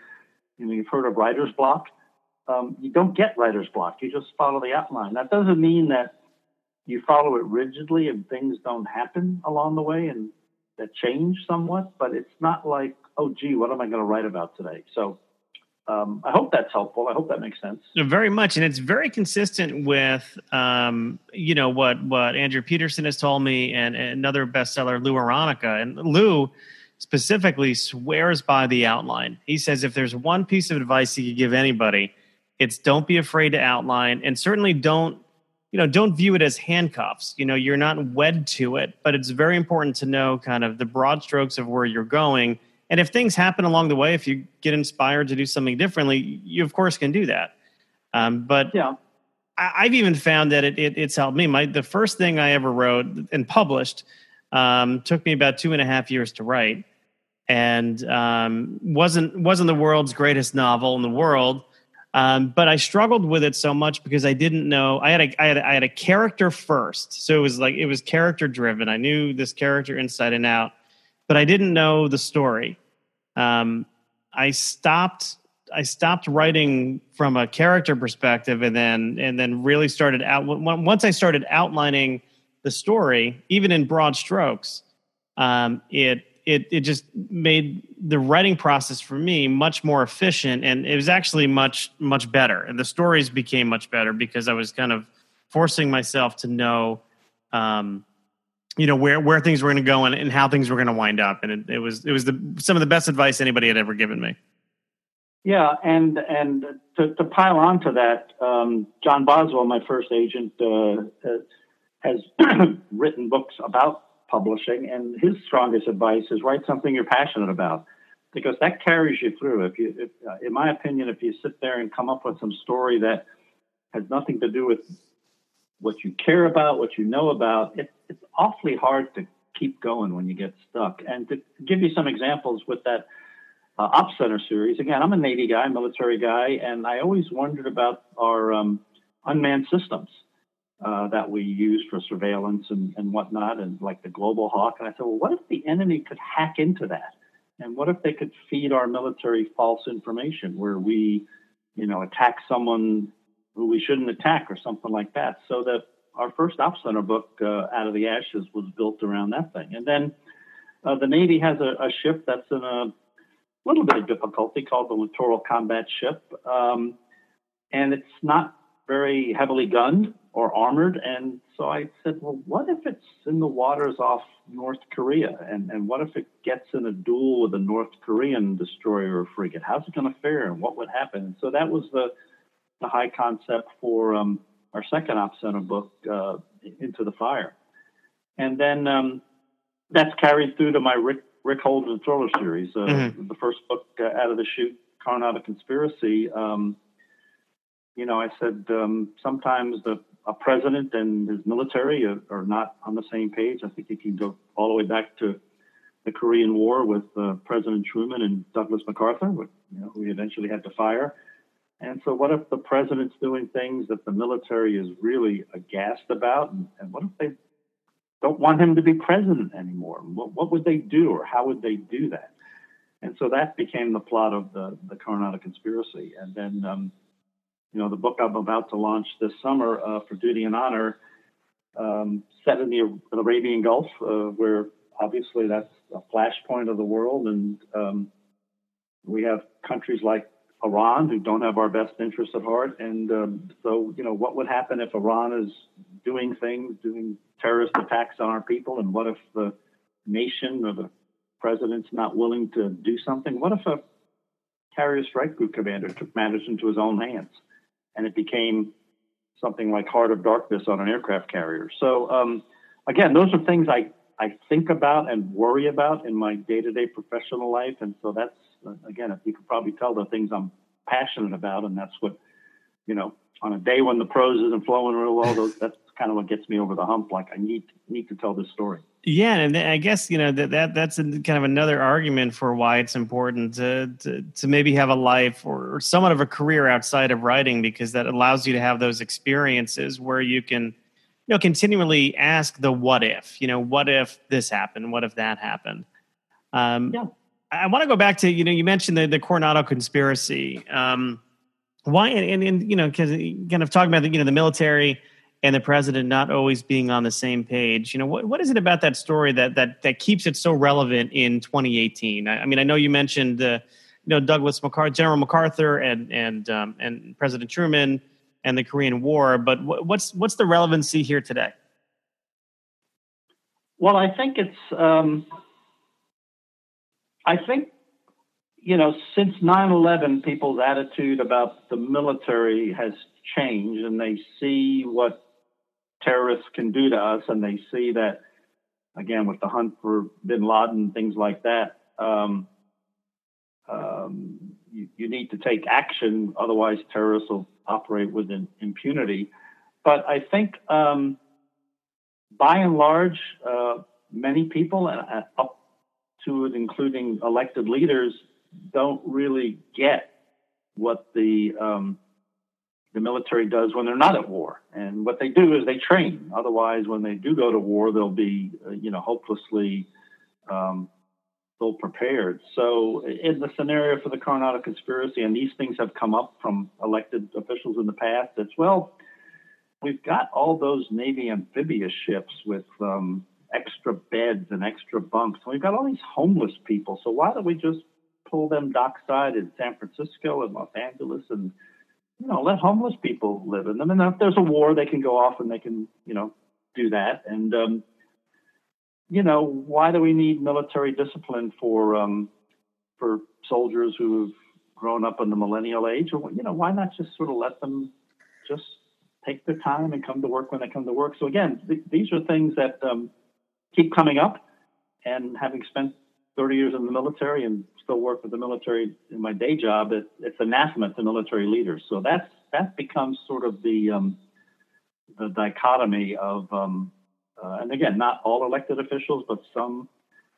you know, you've heard of writer's block. Um, you don't get writer's block. You just follow the outline. That doesn't mean that you follow it rigidly and things don't happen along the way and that change somewhat. But it's not like, oh, gee, what am I going to write about today? So um, I hope that's helpful. I hope that makes sense. Very much, and it's very consistent with um, you know what what Andrew Peterson has told me, and, and another bestseller, Lou Aronica, and Lou specifically swears by the outline. He says if there's one piece of advice he could give anybody, it's don't be afraid to outline, and certainly don't you know don't view it as handcuffs. You know you're not wed to it, but it's very important to know kind of the broad strokes of where you're going and if things happen along the way, if you get inspired to do something differently, you of course can do that. Um, but yeah, I, have even found that it, it, it's helped me. My the first thing I ever wrote and published um, took me about two and a half years to write, and um, wasn't wasn't the world's greatest novel in the world. Um, but I struggled with it so much because I didn't know I had a I had a, I had a character first, so it was like it was character driven. I knew this character inside and out, but I didn't know the story. Um, I stopped. I stopped writing from a character perspective, and then and then really started out. Once I started outlining the story, even in broad strokes, um, it it it just made the writing process for me much more efficient, and it was actually much much better. And the stories became much better because I was kind of forcing myself to know um, you know where where things were going to go and, and how things were going to wind up and it, it, was it was the some of the best advice anybody had ever given me yeah and and to, to pile on to that um, john boswell my first agent uh, has written books about publishing and his strongest advice is write something you're passionate about because that carries you through if you if, uh, in my opinion if you sit there and come up with some story that has nothing to do with what you care about, what you know about, it, it's awfully hard to keep going when you get stuck. And to give you some examples with that uh, Center series, again, I'm a Navy guy, military guy, and I always wondered about our um, unmanned systems uh, that we use for surveillance and, and whatnot, and like the Global Hawk. And I said, well, what if the enemy could hack into that? And what if they could feed our military false information where we, you know, attack someone who we shouldn't attack or something like that. So that our first Op Center book, uh, Out of the Ashes, was built around that thing. And then uh, the Navy has a, a, ship that's in a little bit of difficulty called the Littoral Combat Ship. Um, and it's not very heavily gunned or armored. And so I said, well, what if it's in the waters off North Korea? And, and what if it gets in a duel with a North Korean destroyer or frigate? How's it going to fare and what would happen? And so that was the the high concept for um, our second Op Center book, uh, Into the Fire. And then um, that's carried through to my Rick, Rick Holden thriller series. Uh, mm-hmm. The first book uh, out of the chute, Coronado Conspiracy. Um, you know, I said um, sometimes the a president and his military are, are, not on the same page. I think you can go all the way back to the Korean War with uh, President Truman and Douglas MacArthur, you know, who he eventually had to fire. And so, what if the president's doing things that the military is really aghast about? And, and what if they don't want him to be president anymore? What, what, would they do, or how would they do that? And so that became the plot of the, the Coronado conspiracy. And then, um, you know, the book I'm about to launch this summer uh, for Duty and Honor, um, set in the Arabian Gulf, uh, where obviously that's a flashpoint of the world. And um, we have countries like Iran who don't have our best interests at heart. And um, so, you know, what would happen if Iran is doing things, doing terrorist attacks on our people? And what if the nation or the president's not willing to do something? What if a carrier strike group commander took matters into his own hands and it became something like Heart of Darkness on an aircraft carrier? So, um, again, those are things I, I think about and worry about in my day to day professional life. And so that's again, you can probably tell the things I'm passionate about, and that's what, you know, on a day when the prose isn't flowing real well, that's kind of what gets me over the hump. Like I need need to tell this story. Yeah, and I guess you know that, that that's a, kind of another argument for why it's important to to, to maybe have a life or, or, somewhat of a career outside of writing because that allows you to have those experiences where you can you know continually ask the what if you know what if this happened? What if that happened? Um, yeah. I want to go back to you know you mentioned the the Coronado conspiracy. Um, why and, and, and you know because kind of talking about the you know the military and the president not always being on the same page. You know, what, what is it about that story that that that keeps it so relevant in 2018? I, I mean, I know you mentioned uh, you know Douglas MacArthur, General MacArthur, and and um, and President Truman and the Korean War, but what's what's the relevancy here today? Well, I think it's um, I think you know since 9/11, people's attitude about the military has changed, and they see what terrorists can do to us, and they see that again with the hunt for Bin Laden, things like that. Um, um, you, you, need to take action, otherwise terrorists will operate with impunity. But I think, um, by and large, uh, many people, uh, up to it, including elected leaders, don't really get what the um, the military does when they're not at war. And what they do is they train. Otherwise, when they do go to war, they'll be, uh, you know, hopelessly um, ill prepared. So, in the scenario for the Coronado conspiracy, and these things have come up from elected officials in the past, it's well, we've got all those Navy amphibious ships with um, extra beds and extra bunks. And We've got all these homeless people. So why don't we just pull them dockside in San Francisco and Los Angeles and you know, let homeless people live in them. And if there's a war, they can go off and they can, you know, do that. And, um, you know, why do we need military discipline for um, for soldiers who've grown up in the millennial age? Or you know, why not just sort of let them just take their time and come to work when they come to work? So again, th- these are things that um, keep coming up. And having spent 30 years in the military and still work with the military in my day job, it, it's anathema to military leaders. So that's that becomes sort of the um, the dichotomy of, um, uh, and again, not all elected officials, but some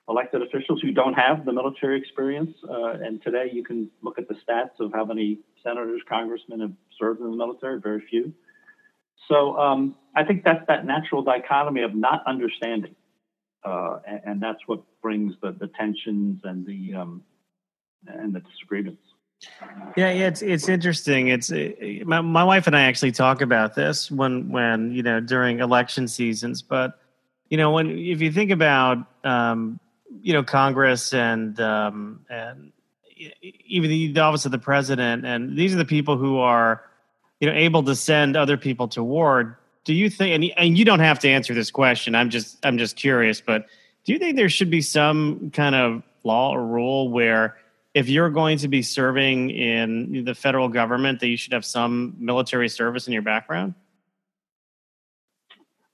elected officials who don't have the military experience. Uh, and today, you can look at the stats of how many senators, congressmen have served in the military. Very few. So um, I think that's that natural dichotomy of not understanding, uh, and, and, that's what brings the, the tensions and the um, and the disagreements. Yeah, it's it's interesting. It's uh, my my wife and I actually talk about this when when you know during election seasons. But you know when if you think about um, you know Congress and um, and even the, the office of the president, and these are the people who are you know able to send other people to war. Do you think? And, and you don't have to answer this question. I'm just I'm just curious. But do you think there should be some kind of law or rule where if you're going to be serving in the federal government, that you should have some military service in your background?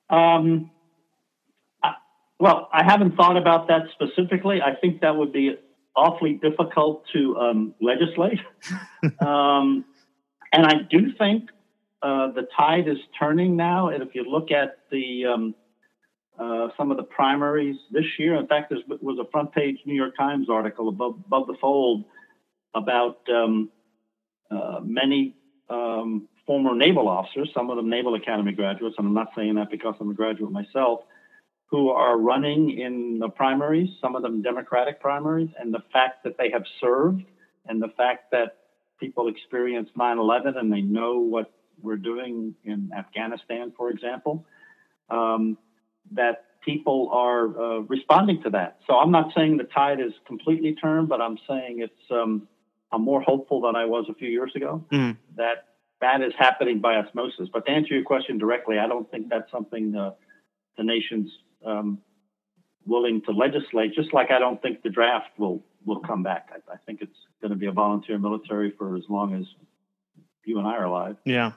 Um, I, well, I haven't thought about that specifically. I think that would be awfully difficult to um, legislate. um, and I do think uh, the tide is turning now. And if you look at the um, uh, some of the primaries this year. In fact, there was a front page New York Times article above, above the fold about um, uh, many um, former naval officers, some of them Naval Academy graduates, and I'm not saying that because I'm a graduate myself, who are running in the primaries, some of them Democratic primaries, and the fact that they have served and the fact that people experienced 9 11 and they know what we're doing in Afghanistan, for example. Um, that people are uh, responding to that. So I'm not saying the tide is completely turned, but I'm saying it's um, I'm more hopeful than I was a few years ago mm. that that is happening by osmosis. But to answer your question directly, I don't think that's something uh, the nation's um, willing to legislate. Just like I don't think the draft will will come back. I, I think it's going to be a volunteer military for as long as you and I are alive. Yeah.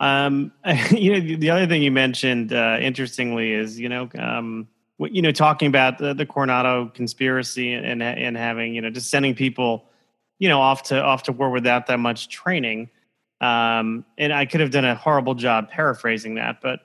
Um, you know, the other thing you mentioned, uh, interestingly, is you know, um, what, you know, talking about the, the Coronado conspiracy and and having you know just sending people, you know, off to off to war without that much training. Um, and I could have done a horrible job paraphrasing that, but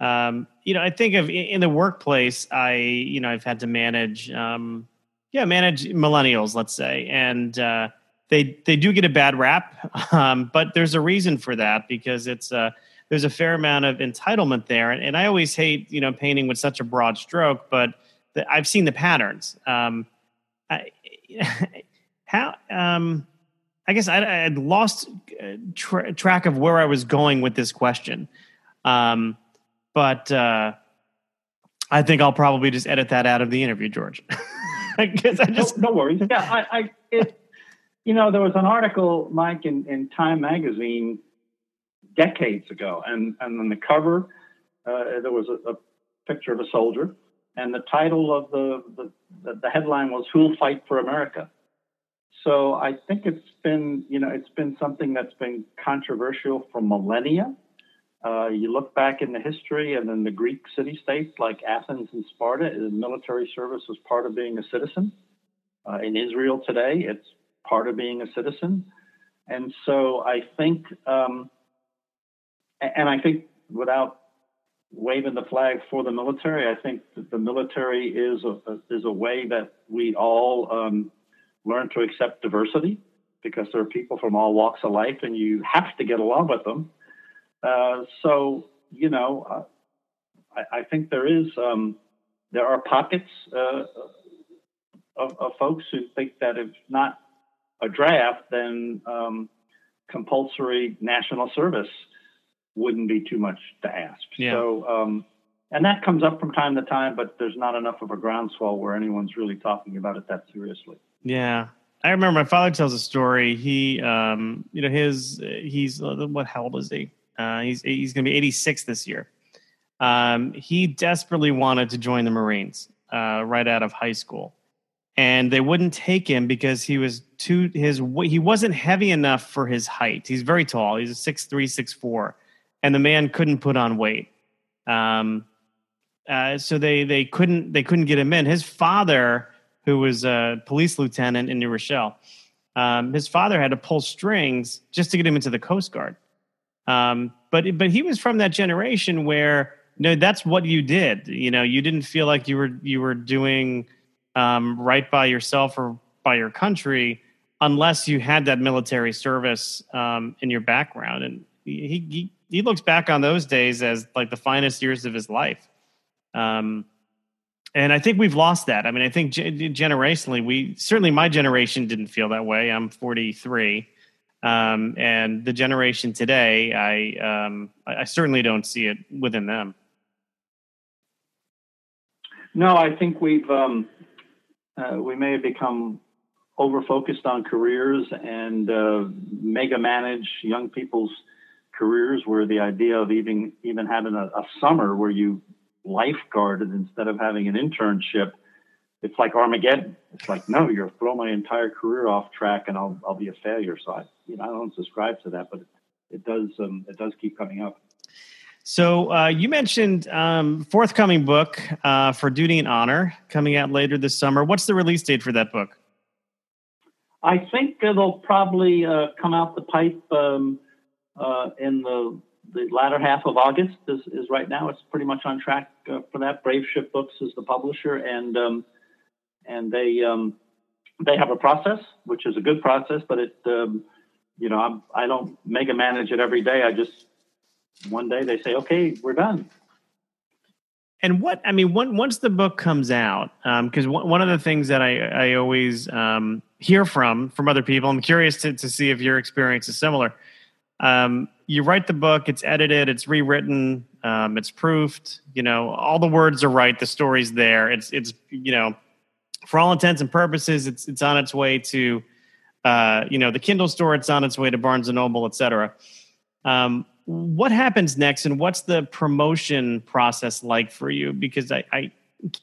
um, you know, I think of in the workplace, I you know I've had to manage, um, yeah, manage millennials, let's say, and uh, they they do get a bad rap, um, but there's a reason for that because it's uh, there's a fair amount of entitlement there, and, and I always hate you know painting with such a broad stroke, but the, I've seen the patterns. Um, I, how um, I guess I, I had lost uh, tra- track of where I was going with this question. Um, but uh, I think I'll probably just edit that out of the interview, George. Because I just no, no, worries. Yeah, I, I it, you know, there was an article, Mike, in, in Time magazine decades ago, and and on the cover uh, there was a, a, picture of a soldier, and the title of the, the the headline was "Who'll Fight for America." So I think it's been, you know, it's been something that's been controversial for millennia. Uh, you look back in the history and in the Greek city states like Athens and Sparta, military service was part of being a citizen. Uh, in Israel today, it's part of being a citizen. And so I think, um, and I think without waving the flag for the military, I think the military is a, is a way that we all um, learn to accept diversity because there are people from all walks of life and you have to get along with them. Uh, so, you know, uh, I, I, think there is, um, there are pockets uh, of, of, folks who think that if not a draft, then um, compulsory national service wouldn't be too much to ask. Yeah. So, um, and that comes up from time to time, but there's not enough of a groundswell where anyone's really talking about it that seriously. Yeah. I remember my father tells a story. He, um, you know, his, he's, uh, what, how old is he? Uh, he's, he's going to be 86 this year. Um, he desperately wanted to join the Marines uh, right out of high school. And they wouldn't take him because he was too, his, he wasn't heavy enough for his height. He's very tall. He's a six three, six four, And the man couldn't put on weight. Um, uh, so they, they couldn't, they couldn't get him in. His father, who was a police lieutenant in New Rochelle. Um, his father had to pull strings just to get him into the Coast Guard. Um, but but he was from that generation where you know, that's what you did. You know, you didn't feel like you were you were doing um, right by yourself or by your country unless you had that military service um, in your background. And he, he he looks back on those days as like the finest years of his life. Um, and I think we've lost that. I mean, I think generationally, we certainly my generation didn't feel that way. I'm 43, um, and the generation today, I, um, I certainly don't see it within them. No, I think we've um, uh, we may have become over focused on careers and uh, mega manage young people's careers, where the idea of even even having a, a summer where you lifeguarded instead of having an internship, it's like Armageddon. It's like, no, you're throw my entire career off track and I'll, I'll be a failure. So I, you know, I don't subscribe to that, but it, it does, um, it does keep coming up. So uh, you mentioned um, forthcoming book uh, for Duty and Honor coming out later this summer. What's the release date for that book? I think it'll probably uh, come out the pipe um, uh, in the the latter half of August is, is right now. It's pretty much on track uh, for that. Brave Ship Books is the publisher, and um, and they um, they have a process, which is a good process, but it um, you know I'm, I don't mega manage it every day. I just one day they say, okay, we're done. And what I mean, one, once the book comes out, because um, one, one of the things that I, I always um, hear from from other people, I'm curious to, to see if your experience is similar. Um, you write the book, it's edited, it's rewritten, um, it's proofed. You know, all the words are right, the story's there. It's it's you know, for all intents and purposes, it's it's on its way to, uh, you know, the Kindle store. It's on its way to Barnes and Noble, etc. Um, what happens next, and what's the promotion process like for you? Because I, I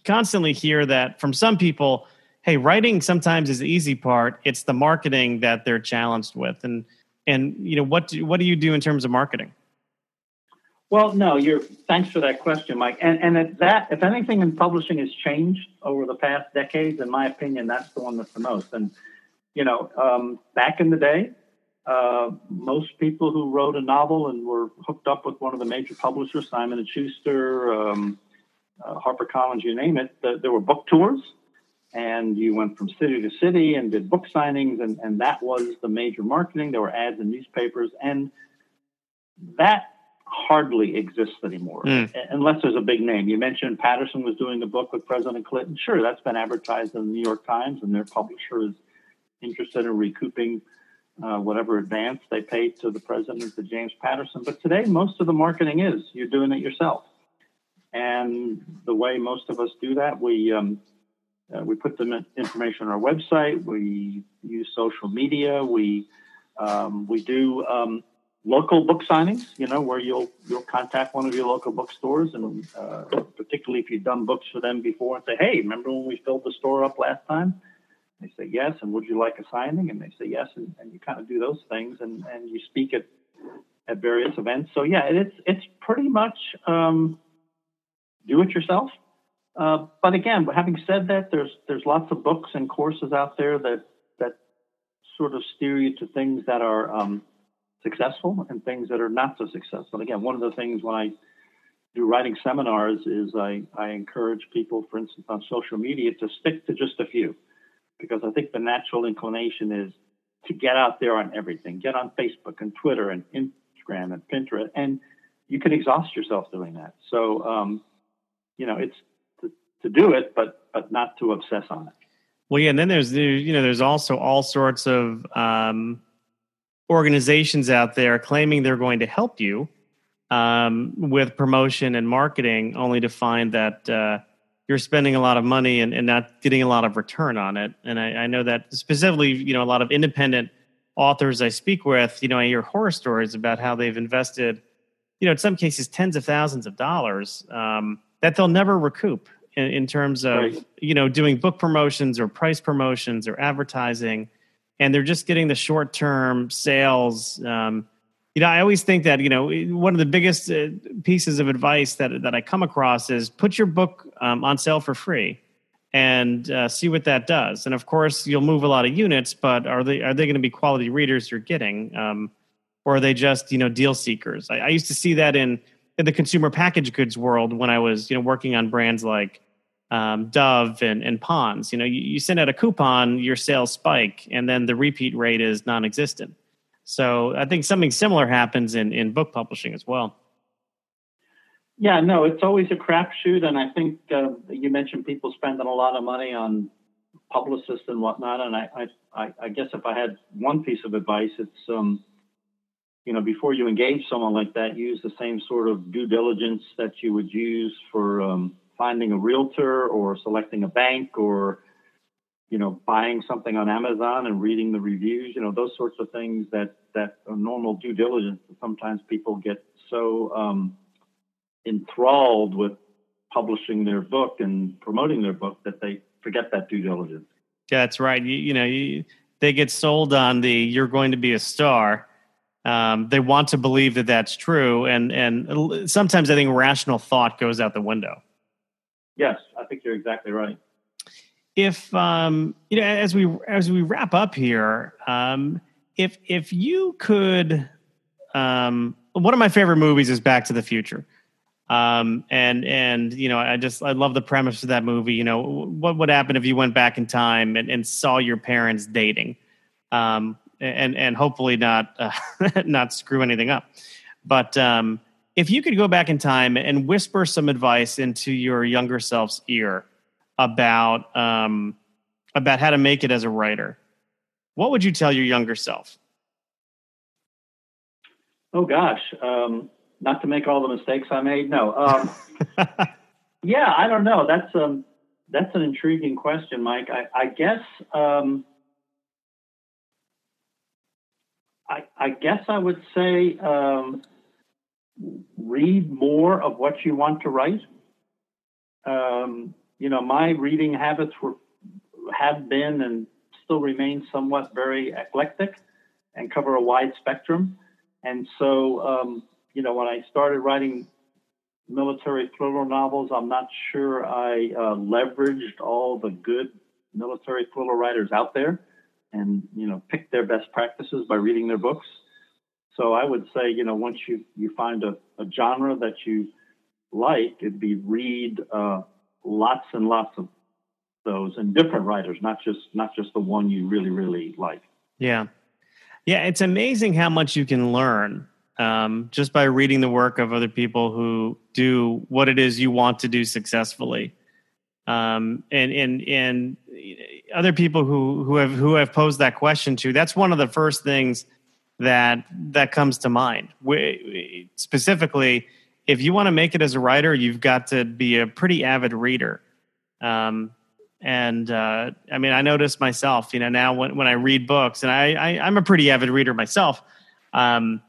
constantly hear that from some people. Hey, writing sometimes is the easy part. It's the marketing that they're challenged with, and and you know what do, what do you do in terms of marketing well no you're thanks for that question mike and and if that if anything in publishing has changed over the past decades in my opinion that's the one that's the most and you know um, back in the day uh, most people who wrote a novel and were hooked up with one of the major publishers, Simon and Schuster, um, uh, HarperCollins, you name it, the, there were book tours, and you went from city to city and did book signings, and, and that was the major marketing. There were ads in newspapers, and that hardly exists anymore, mm. unless there's a big name. You mentioned Patterson was doing a book with President Clinton. Sure, that's been advertised in the New York Times, and their publisher is interested in recouping uh, whatever advance they paid to the president, to James Patterson. But today, most of the marketing is you're doing it yourself. And the way most of us do that, we um, uh, we put the information on our website. We use social media. We um, we do um, local book signings. You know, where you'll you'll contact one of your local bookstores, and uh, particularly if you've done books for them before, and say, "Hey, remember when we filled the store up last time?" They say yes, and would you like a signing? And they say yes, and, and you kind of do those things, and, and you speak at at various events. So yeah, it's it's pretty much um, do it yourself. Uh, but again, having said that, there's there's lots of books and courses out there that that sort of steer you to things that are um, successful and things that are not so successful. again, one of the things when I do writing seminars is I, I encourage people, for instance, on social media to stick to just a few because I think the natural inclination is to get out there on everything, get on Facebook and Twitter and Instagram and Pinterest, and you can exhaust yourself doing that. So, um, you know, it's to, to do it, but but not to obsess on it. Well, yeah, and then there's you know there's also all sorts of um, organizations out there claiming they're going to help you um, with promotion and marketing, only to find that uh, you're spending a lot of money and, and not getting a lot of return on it. And I, I, know that specifically, you know, a lot of independent authors I speak with, you know, I hear horror stories about how they've invested, you know, in some cases tens of thousands of dollars um, that they'll never recoup in, in terms of, right. you know, doing book promotions or price promotions or advertising. And they're just getting the short term sales. Um, you know, I always think that you know one of the biggest uh, pieces of advice that that I come across is put your book um, on sale for free and uh, see what that does. And of course, you'll move a lot of units, but are they are they going to be quality readers you're getting, um, or are they just you know deal seekers? I, I, used to see that in in the consumer packaged goods world when I was you know working on brands like um, Dove and, and Pond's. You know, you, you send out a coupon, your sales spike, and then the repeat rate is non-existent. So I think something similar happens in, in book publishing as well. Yeah, no, it's always a crapshoot, and I think uh, you mentioned people spending a lot of money on publicists and whatnot. And I, I, I guess if I had one piece of advice, it's um, you know, before you engage someone like that, use the same sort of due diligence that you would use for um, finding a realtor or selecting a bank or you know, buying something on Amazon and reading the reviews, you know, those sorts of things that that are normal due diligence. Sometimes people get so um, enthralled with publishing their book and promoting their book that they forget that due diligence. Yeah, that's right. You, you know, you, they get sold on the "you're going to be a star." Um, they want to believe that that's true, and and sometimes I think rational thought goes out the window. Yes, I think you're exactly right if um, you know, as we as we wrap up here, um, if if you could, um, one of my favorite movies is Back to the Future. Um, and and you know, I just I love the premise of that movie. You know, what would happen if you went back in time and, and saw your parents dating, um, and and hopefully not uh, not screw anything up. But um, if you could go back in time and whisper some advice into your younger self's ear, about um, about how to make it as a writer, what would you tell your younger self? Oh gosh, um, not to make all the mistakes I made. No. Um, yeah, I don't know. That's um, that's an intriguing question, Mike. I, I guess um, I, I guess I would say um, read more of what you want to write. Um, you know, my reading habits were have been and still remain somewhat very eclectic and cover a wide spectrum. And so, um, you know, when I started writing military thriller novels, I'm not sure I uh, leveraged all the good military thriller writers out there. and you know pick their best practices by reading their books. So I would say, you know, once you you find a, a genre that you like, it'd be read uh, lots and lots of those and different writers, not just not just the one you really really like. Yeah, yeah, it's amazing how much you can learn um, just by reading the work of other people who do what it is you want to do successfully. Um, and and and other people who who have who have posed that question to. That's one of the first things that that comes to mind. We, specifically, if you want to make it as a writer, you've got to be a pretty avid reader. Um, and uh, I mean, I notice myself, you know, now when, when I read books, and I, I am a pretty avid reader myself. Um,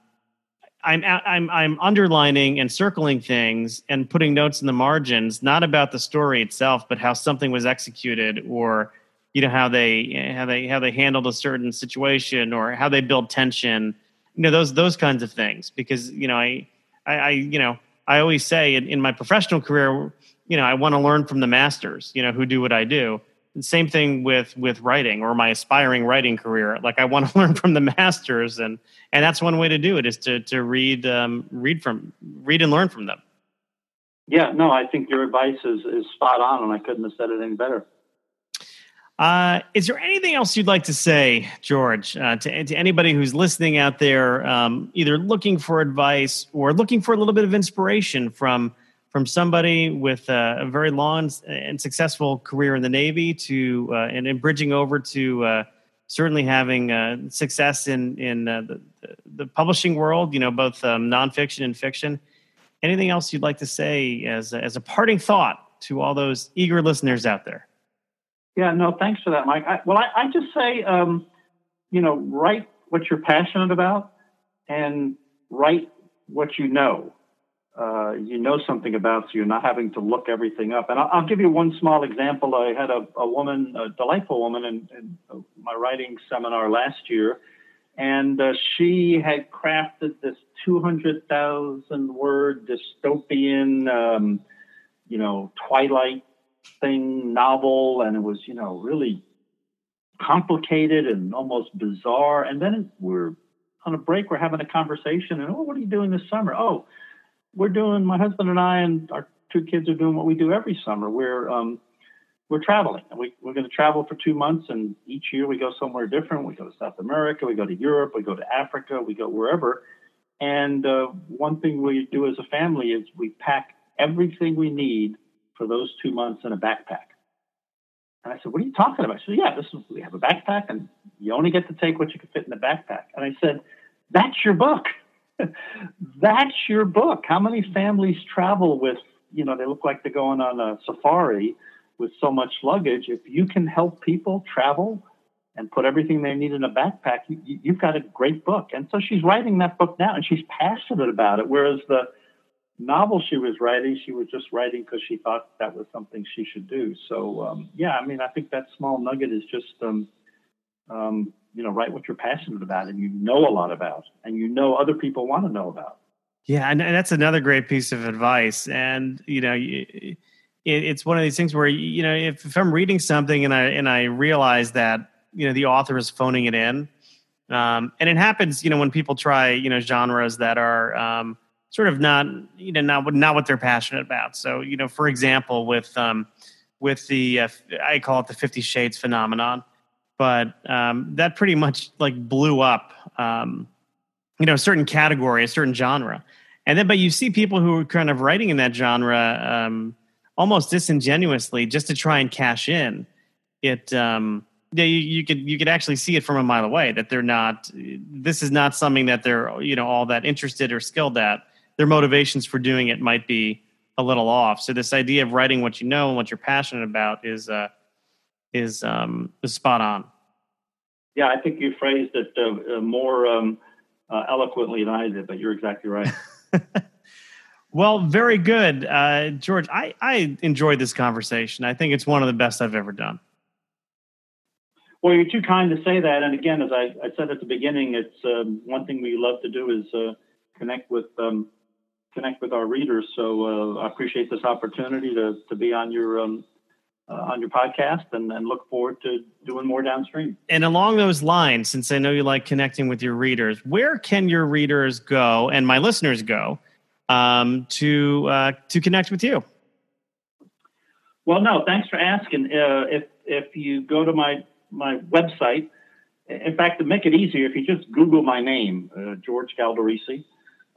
I'm I'm I'm underlining and circling things and putting notes in the margins, not about the story itself, but how something was executed, or you know how they how they how they handled a certain situation, or how they build tension. You know those those kinds of things. Because you know I I, I you know I always say in, in my professional career, you know I want to learn from the masters, you know who do what I do. Same thing with with writing or my aspiring writing career. Like i want to learn from the masters and and that's one way to do it is to to read um, read from read and learn from them. Yeah no i think your advice is is spot on and i couldn't have said it any better uh, is there anything else you'd like to say, George, uh, to, to anybody who's listening out there, um, either looking for advice or looking for a little bit of inspiration from from somebody with a, a very long and successful career in the Navy to uh, and, and bridging over to uh, certainly having uh, success in in uh, the, the publishing world. You know, both um, nonfiction and fiction. Anything else you'd like to say as a, as a parting thought to all those eager listeners out there? Yeah, no, thanks for that, Mike. I, well, I, I just say, um, you know, write what you're passionate about and write what you know uh, you know something about, so you're not having to look everything up. And I'll, I'll give you one small example. I had a, a woman, a delightful woman, in, in my writing seminar last year, and uh, she had crafted this 200,000 word dystopian, um, you know, Twilight thing novel, and it was, you know, really complicated and almost bizarre. And then we're on a break, we're having a conversation, and oh, what are you doing this summer? Oh, we're doing my husband and I and our two kids are doing what we do every summer. We're um, we're traveling. We, we're going to travel for two months, and each year we go somewhere different. We go to South America, we go to Europe, we go to Africa, we go wherever. And uh, one thing we do as a family is we pack everything we need for those two months in a backpack. And I said, "What are you talking about?" She said, "Yeah, this is we have a backpack, and you only get to take what you can fit in the backpack." And I said, "That's your book." that's your book. How many families travel with, you know, they look like they're going on a safari with so much luggage. If you can help people travel and put everything they need in a backpack, you, have got a great book. And so she's writing that book now and she's passionate about it. Whereas the novel she was writing, she was just writing because she thought that was something she should do. So, um, yeah, I mean, I think that small nugget is just, um, um, you know, write what you're passionate about and you know a lot about and you know other people want to know about. Yeah, and, that's another great piece of advice. And you know, it, it's one of these things where you know, if, if I'm reading something and I and I realize that you know the author is phoning it in, um, and it happens, you know, when people try you know genres that are um, sort of not you know not not what they're passionate about. So you know, for example, with um, with the uh, I call it the Fifty Shades phenomenon but um, that pretty much like blew up, um, you know, a certain category, a certain genre. And then, but you see people who are kind of writing in that genre um, almost disingenuously just to try and cash in. It, um, you, you could you could actually see it from a mile away that they're not. This is not something that they're you know all that interested or skilled at. Their motivations for doing it might be a little off. So this idea of writing what you know and what you're passionate about is uh, is um, is spot on. Yeah, I think you phrased it uh, uh, more um, uh, eloquently than I did, but you're exactly right. well, very good, uh, George. I I enjoyed this conversation. I think it's one of the best I've ever done. Well, you're too kind to say that. And again, as I, I said at the beginning, it's um, one thing we love to do is uh, connect with um, connect with our readers. So uh, I appreciate this opportunity to to be on your um, uh, on your podcast and, and look forward to doing more downstream. And along those lines, since I know you like connecting with your readers, where can your readers go and my listeners go um, to uh, to connect with you? Well, no, thanks for asking. Uh, if if you go to my my website, in fact, to make it easier, if you just Google my name, uh, George Galdorisi,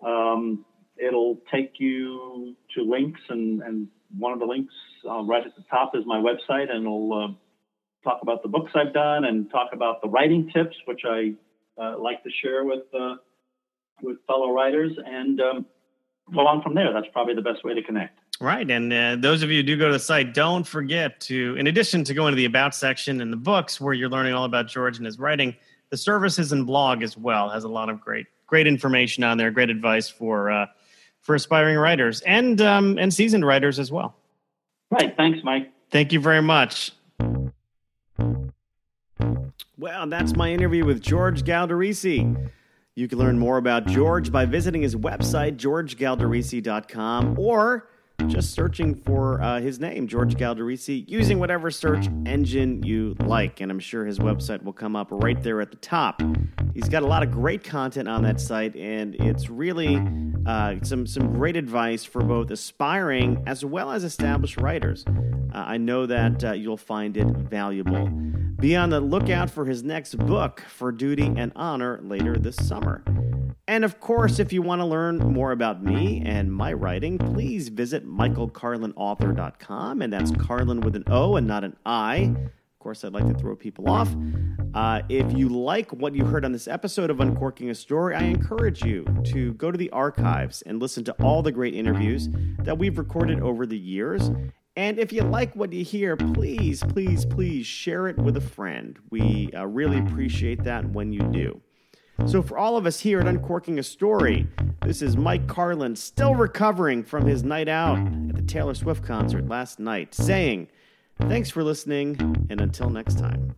um, it'll take you to links, and, and one of the links uh, right at the top is my website, and it'll uh, talk about the books I've done and talk about the writing tips, which I uh, like to share with uh, with fellow writers, and um, go on from there. That's probably the best way to connect. Right. And uh, those of you who do go to the site, don't forget to, in addition to going to the About section and the books where you're learning all about George and his writing, the services and blog as well has a lot of great, great information on there, great advice for, uh, for aspiring writers and, um, and seasoned writers as well. Right. Thanks, Mike. Thank you very much. Well, that's my interview with George Galdorisi. You can learn more about George by visiting his website, georgegaldorisi.com, or just searching for uh, his name, George Galdorisi, using whatever search engine you like. And I'm sure his website will come up right there at the top. He's got a lot of great content on that site, and it's really uh, some, some great advice for both aspiring as well as established writers. Uh, I know that uh, you'll find it valuable. Be on the lookout for his next book, For Duty and Honor, later this summer. And of course, if you want to learn more about me and my writing, please visit michaelcarlonauthor.com. And that's Carlon with an O and not an I. Of course, I'd like to throw people off. Uh, if you like what you heard on this episode of Uncorking a Story, I encourage you to go to the archives and listen to all the great interviews that we've recorded over the years. And if you like what you hear, please, please, please share it with a friend. We uh, really appreciate that when you do. So, for all of us here at Uncorking a Story, this is Mike Carlon, still recovering from his night out at the Taylor Swift concert last night, saying, Thanks for listening, and until next time.